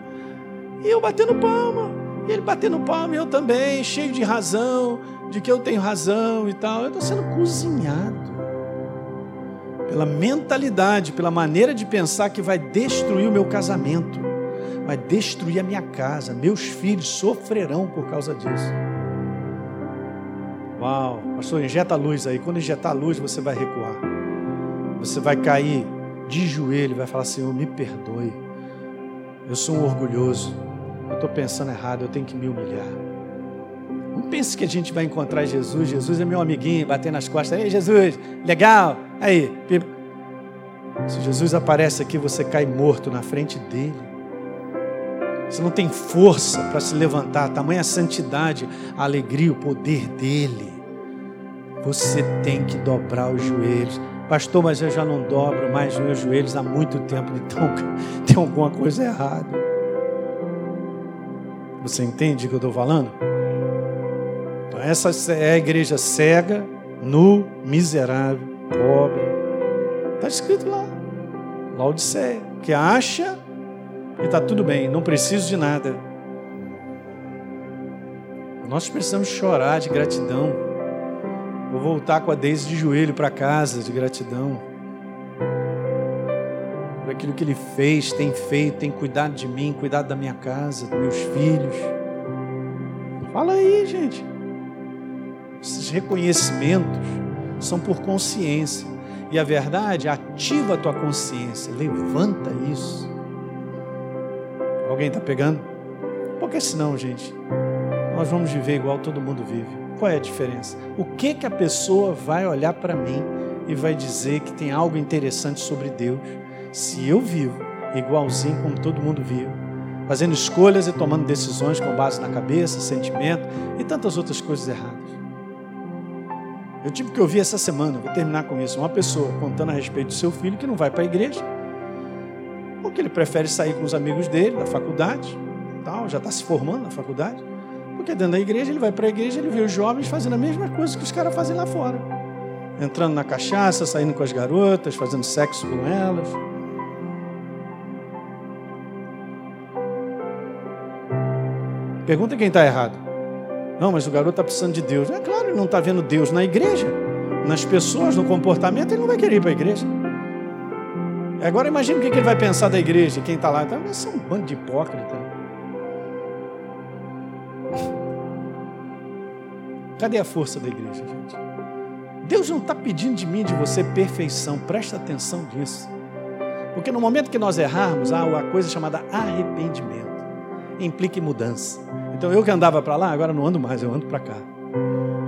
E eu batendo palma. E ele batendo palma, e eu também, cheio de razão, de que eu tenho razão e tal. Eu estou sendo cozinhado pela mentalidade, pela maneira de pensar que vai destruir o meu casamento, vai destruir a minha casa. Meus filhos sofrerão por causa disso. Uau, pastor, injeta a luz aí. Quando injetar a luz, você vai recuar. Você vai cair de joelho vai falar: Senhor, me perdoe. Eu sou um orgulhoso. Eu estou pensando errado. Eu tenho que me humilhar. Não pense que a gente vai encontrar Jesus. Jesus é meu amiguinho, bater nas costas. Ei, Jesus, legal. Aí, se Jesus aparece aqui, você cai morto na frente dele. Você não tem força para se levantar, tamanha santidade, a alegria, o poder dele. Você tem que dobrar os joelhos. Pastor, mas eu já não dobro mais meus joelhos há muito tempo, então (laughs) tem alguma coisa errada. Você entende o que eu estou falando? Então, essa é a igreja cega, nu, miserável, pobre. Está escrito lá, Laodiceia, que acha que está tudo bem, não preciso de nada. Nós precisamos chorar de gratidão. Vou voltar com a Deise de joelho para casa, de gratidão. Por aquilo que Ele fez, tem feito, tem cuidado de mim, cuidado da minha casa, dos meus filhos. Fala aí, gente. Esses reconhecimentos são por consciência. E a verdade ativa a tua consciência, levanta isso. Alguém está pegando? Porque senão, gente, nós vamos viver igual todo mundo vive. Qual é a diferença? O que que a pessoa vai olhar para mim e vai dizer que tem algo interessante sobre Deus se eu vivo igualzinho como todo mundo vive, fazendo escolhas e tomando decisões com base na cabeça, sentimento e tantas outras coisas erradas? Eu tive que ouvir essa semana, vou terminar com isso, uma pessoa contando a respeito do seu filho que não vai para a igreja, porque ele prefere sair com os amigos dele da faculdade, tal, já está se formando na faculdade. Porque dentro da igreja, ele vai para a igreja, ele vê os jovens fazendo a mesma coisa que os caras fazem lá fora. Entrando na cachaça, saindo com as garotas, fazendo sexo com elas. Pergunta quem está errado. Não, mas o garoto está precisando de Deus. É claro, ele não está vendo Deus na igreja, nas pessoas, no comportamento, ele não vai querer ir para a igreja. Agora imagine o que ele vai pensar da igreja, quem está lá. Então, ser um bando de hipócrita. Cadê a força da igreja, gente? Deus não está pedindo de mim, de você, perfeição. Presta atenção nisso. Porque no momento que nós errarmos, há uma coisa chamada arrependimento. Implica em mudança. Então eu que andava para lá, agora não ando mais, eu ando para cá.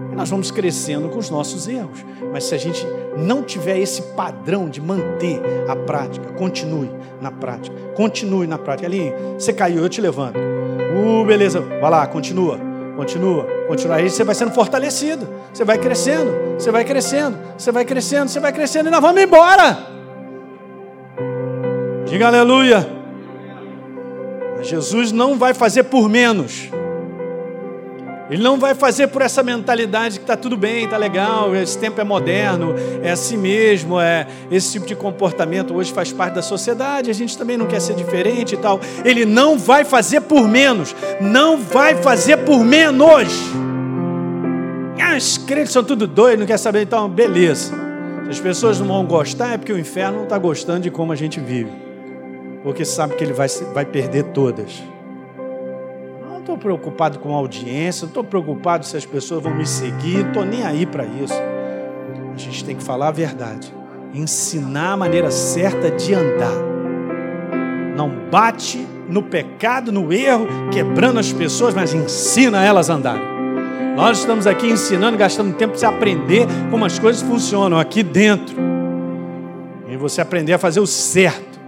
E nós vamos crescendo com os nossos erros. Mas se a gente não tiver esse padrão de manter a prática, continue na prática. Continue na prática. Ali, você caiu, eu te levanto. Uh, beleza. Vai lá, continua. Continua, continua. Aí você vai sendo fortalecido. Você vai crescendo, você vai crescendo, você vai crescendo, você vai crescendo e nós vamos embora. Diga aleluia. Mas Jesus não vai fazer por menos. Ele não vai fazer por essa mentalidade que está tudo bem, está legal, esse tempo é moderno, é assim mesmo, é esse tipo de comportamento hoje faz parte da sociedade, a gente também não quer ser diferente e tal. Ele não vai fazer por menos, não vai fazer por menos. Ah, os crentes são tudo doidos, não quer saber, então beleza. Se as pessoas não vão gostar, é porque o inferno não está gostando de como a gente vive, porque sabe que ele vai, vai perder todas estou preocupado com a audiência, não estou preocupado se as pessoas vão me seguir, não estou nem aí para isso. A gente tem que falar a verdade, ensinar a maneira certa de andar. Não bate no pecado, no erro, quebrando as pessoas, mas ensina elas a andarem. Nós estamos aqui ensinando, gastando tempo para você aprender como as coisas funcionam aqui dentro. E você aprender a fazer o certo.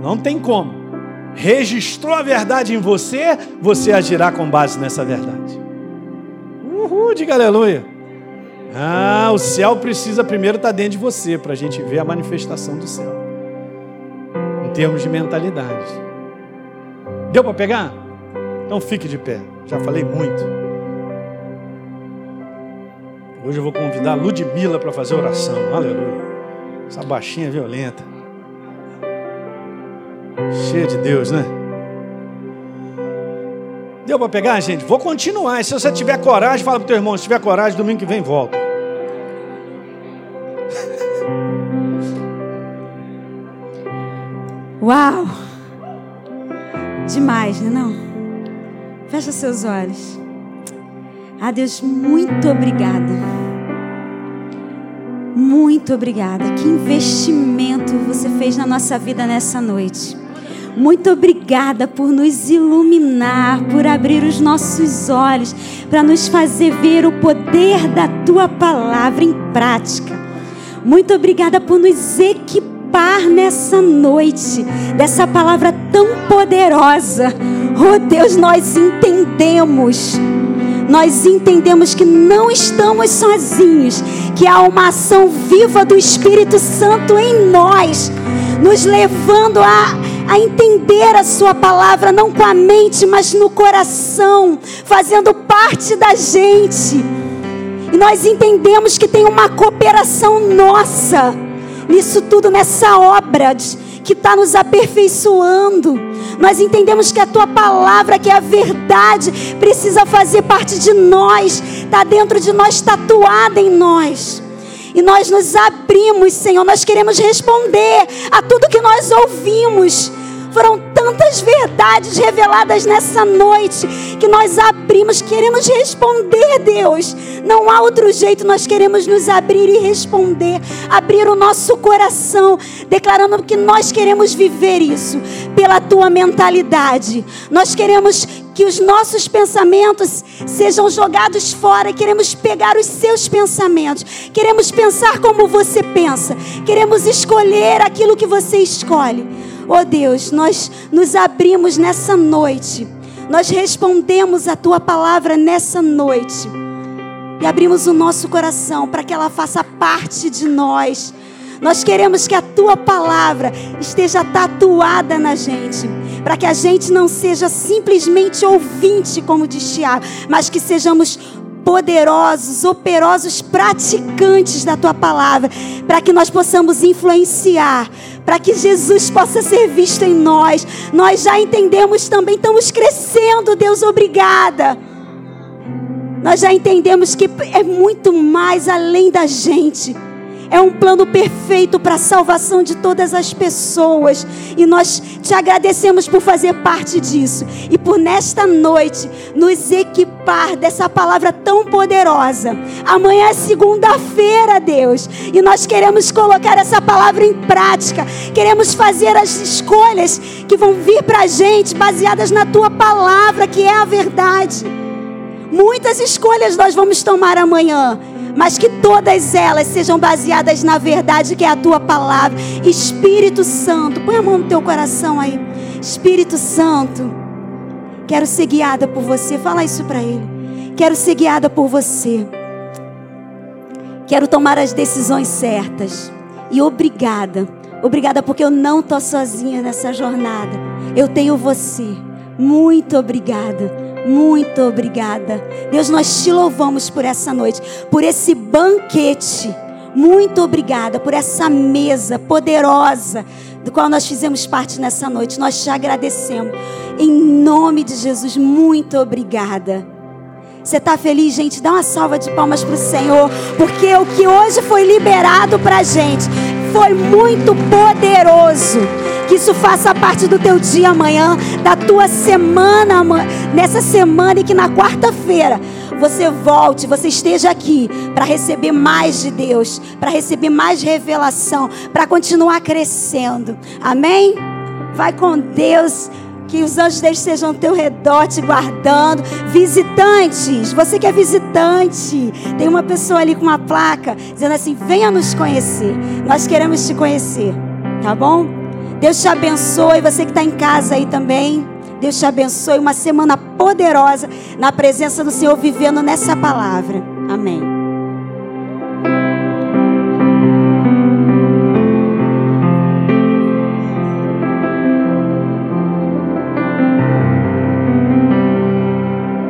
Não tem como registrou a verdade em você, você agirá com base nessa verdade. Uhul, diga aleluia. Ah, o céu precisa primeiro estar dentro de você para a gente ver a manifestação do céu. Em termos de mentalidade. Deu para pegar? Então fique de pé. Já falei muito. Hoje eu vou convidar a Ludmilla para fazer oração. Aleluia. Essa baixinha violenta. Cheia de Deus, né? Deu para pegar, gente? Vou continuar. Se você tiver coragem, fala para o teu irmão. Se tiver coragem, domingo que vem volta. (laughs) Uau! Demais, né não? Fecha seus olhos. Ah, Deus, muito obrigada. Muito obrigada. Que investimento você fez na nossa vida nessa noite. Muito obrigada por nos iluminar, por abrir os nossos olhos, para nos fazer ver o poder da tua palavra em prática. Muito obrigada por nos equipar nessa noite, dessa palavra tão poderosa. Oh Deus, nós entendemos. Nós entendemos que não estamos sozinhos, que há uma ação viva do Espírito Santo em nós, nos levando a a entender a Sua palavra, não com a mente, mas no coração, fazendo parte da gente. E nós entendemos que tem uma cooperação nossa nisso tudo, nessa obra que está nos aperfeiçoando. Nós entendemos que a tua palavra, que é a verdade, precisa fazer parte de nós, está dentro de nós, tatuada em nós. E nós nos abrimos, Senhor, nós queremos responder a tudo que nós ouvimos. Foram tantas verdades reveladas nessa noite que nós abrimos, queremos responder, Deus. Não há outro jeito, nós queremos nos abrir e responder, abrir o nosso coração, declarando que nós queremos viver isso pela tua mentalidade. Nós queremos que os nossos pensamentos sejam jogados fora, queremos pegar os seus pensamentos, queremos pensar como você pensa, queremos escolher aquilo que você escolhe. Oh Deus, nós nos abrimos nessa noite, nós respondemos a tua palavra nessa noite e abrimos o nosso coração para que ela faça parte de nós. Nós queremos que a tua palavra esteja tatuada na gente, para que a gente não seja simplesmente ouvinte, como diz Tiago, mas que sejamos poderosos, operosos praticantes da tua palavra, para que nós possamos influenciar, para que Jesus possa ser visto em nós. Nós já entendemos também, estamos crescendo, Deus, obrigada. Nós já entendemos que é muito mais além da gente. É um plano perfeito para a salvação de todas as pessoas. E nós te agradecemos por fazer parte disso e por nesta noite nos equipar dessa palavra tão poderosa. Amanhã é segunda-feira, Deus, e nós queremos colocar essa palavra em prática. Queremos fazer as escolhas que vão vir para a gente baseadas na tua palavra, que é a verdade. Muitas escolhas nós vamos tomar amanhã mas que todas elas sejam baseadas na verdade que é a tua palavra. Espírito Santo, põe a mão no teu coração aí. Espírito Santo, quero ser guiada por você. Fala isso para ele. Quero ser guiada por você. Quero tomar as decisões certas. E obrigada. Obrigada porque eu não estou sozinha nessa jornada. Eu tenho você. Muito obrigada. Muito obrigada. Deus, nós te louvamos por essa noite, por esse banquete. Muito obrigada por essa mesa poderosa do qual nós fizemos parte nessa noite. Nós te agradecemos. Em nome de Jesus, muito obrigada. Você está feliz, gente? Dá uma salva de palmas para o Senhor, porque o que hoje foi liberado para a gente foi muito poderoso. Que isso faça parte do teu dia amanhã, da tua semana, nessa semana e que na quarta-feira você volte, você esteja aqui para receber mais de Deus, para receber mais revelação, para continuar crescendo. Amém? Vai com Deus. Que os anjos deles estejam ao teu redor te guardando. Visitantes, você que é visitante, tem uma pessoa ali com uma placa dizendo assim: venha nos conhecer. Nós queremos te conhecer, tá bom? Deus te abençoe. Você que está em casa aí também. Deus te abençoe. Uma semana poderosa na presença do Senhor, vivendo nessa palavra. Amém.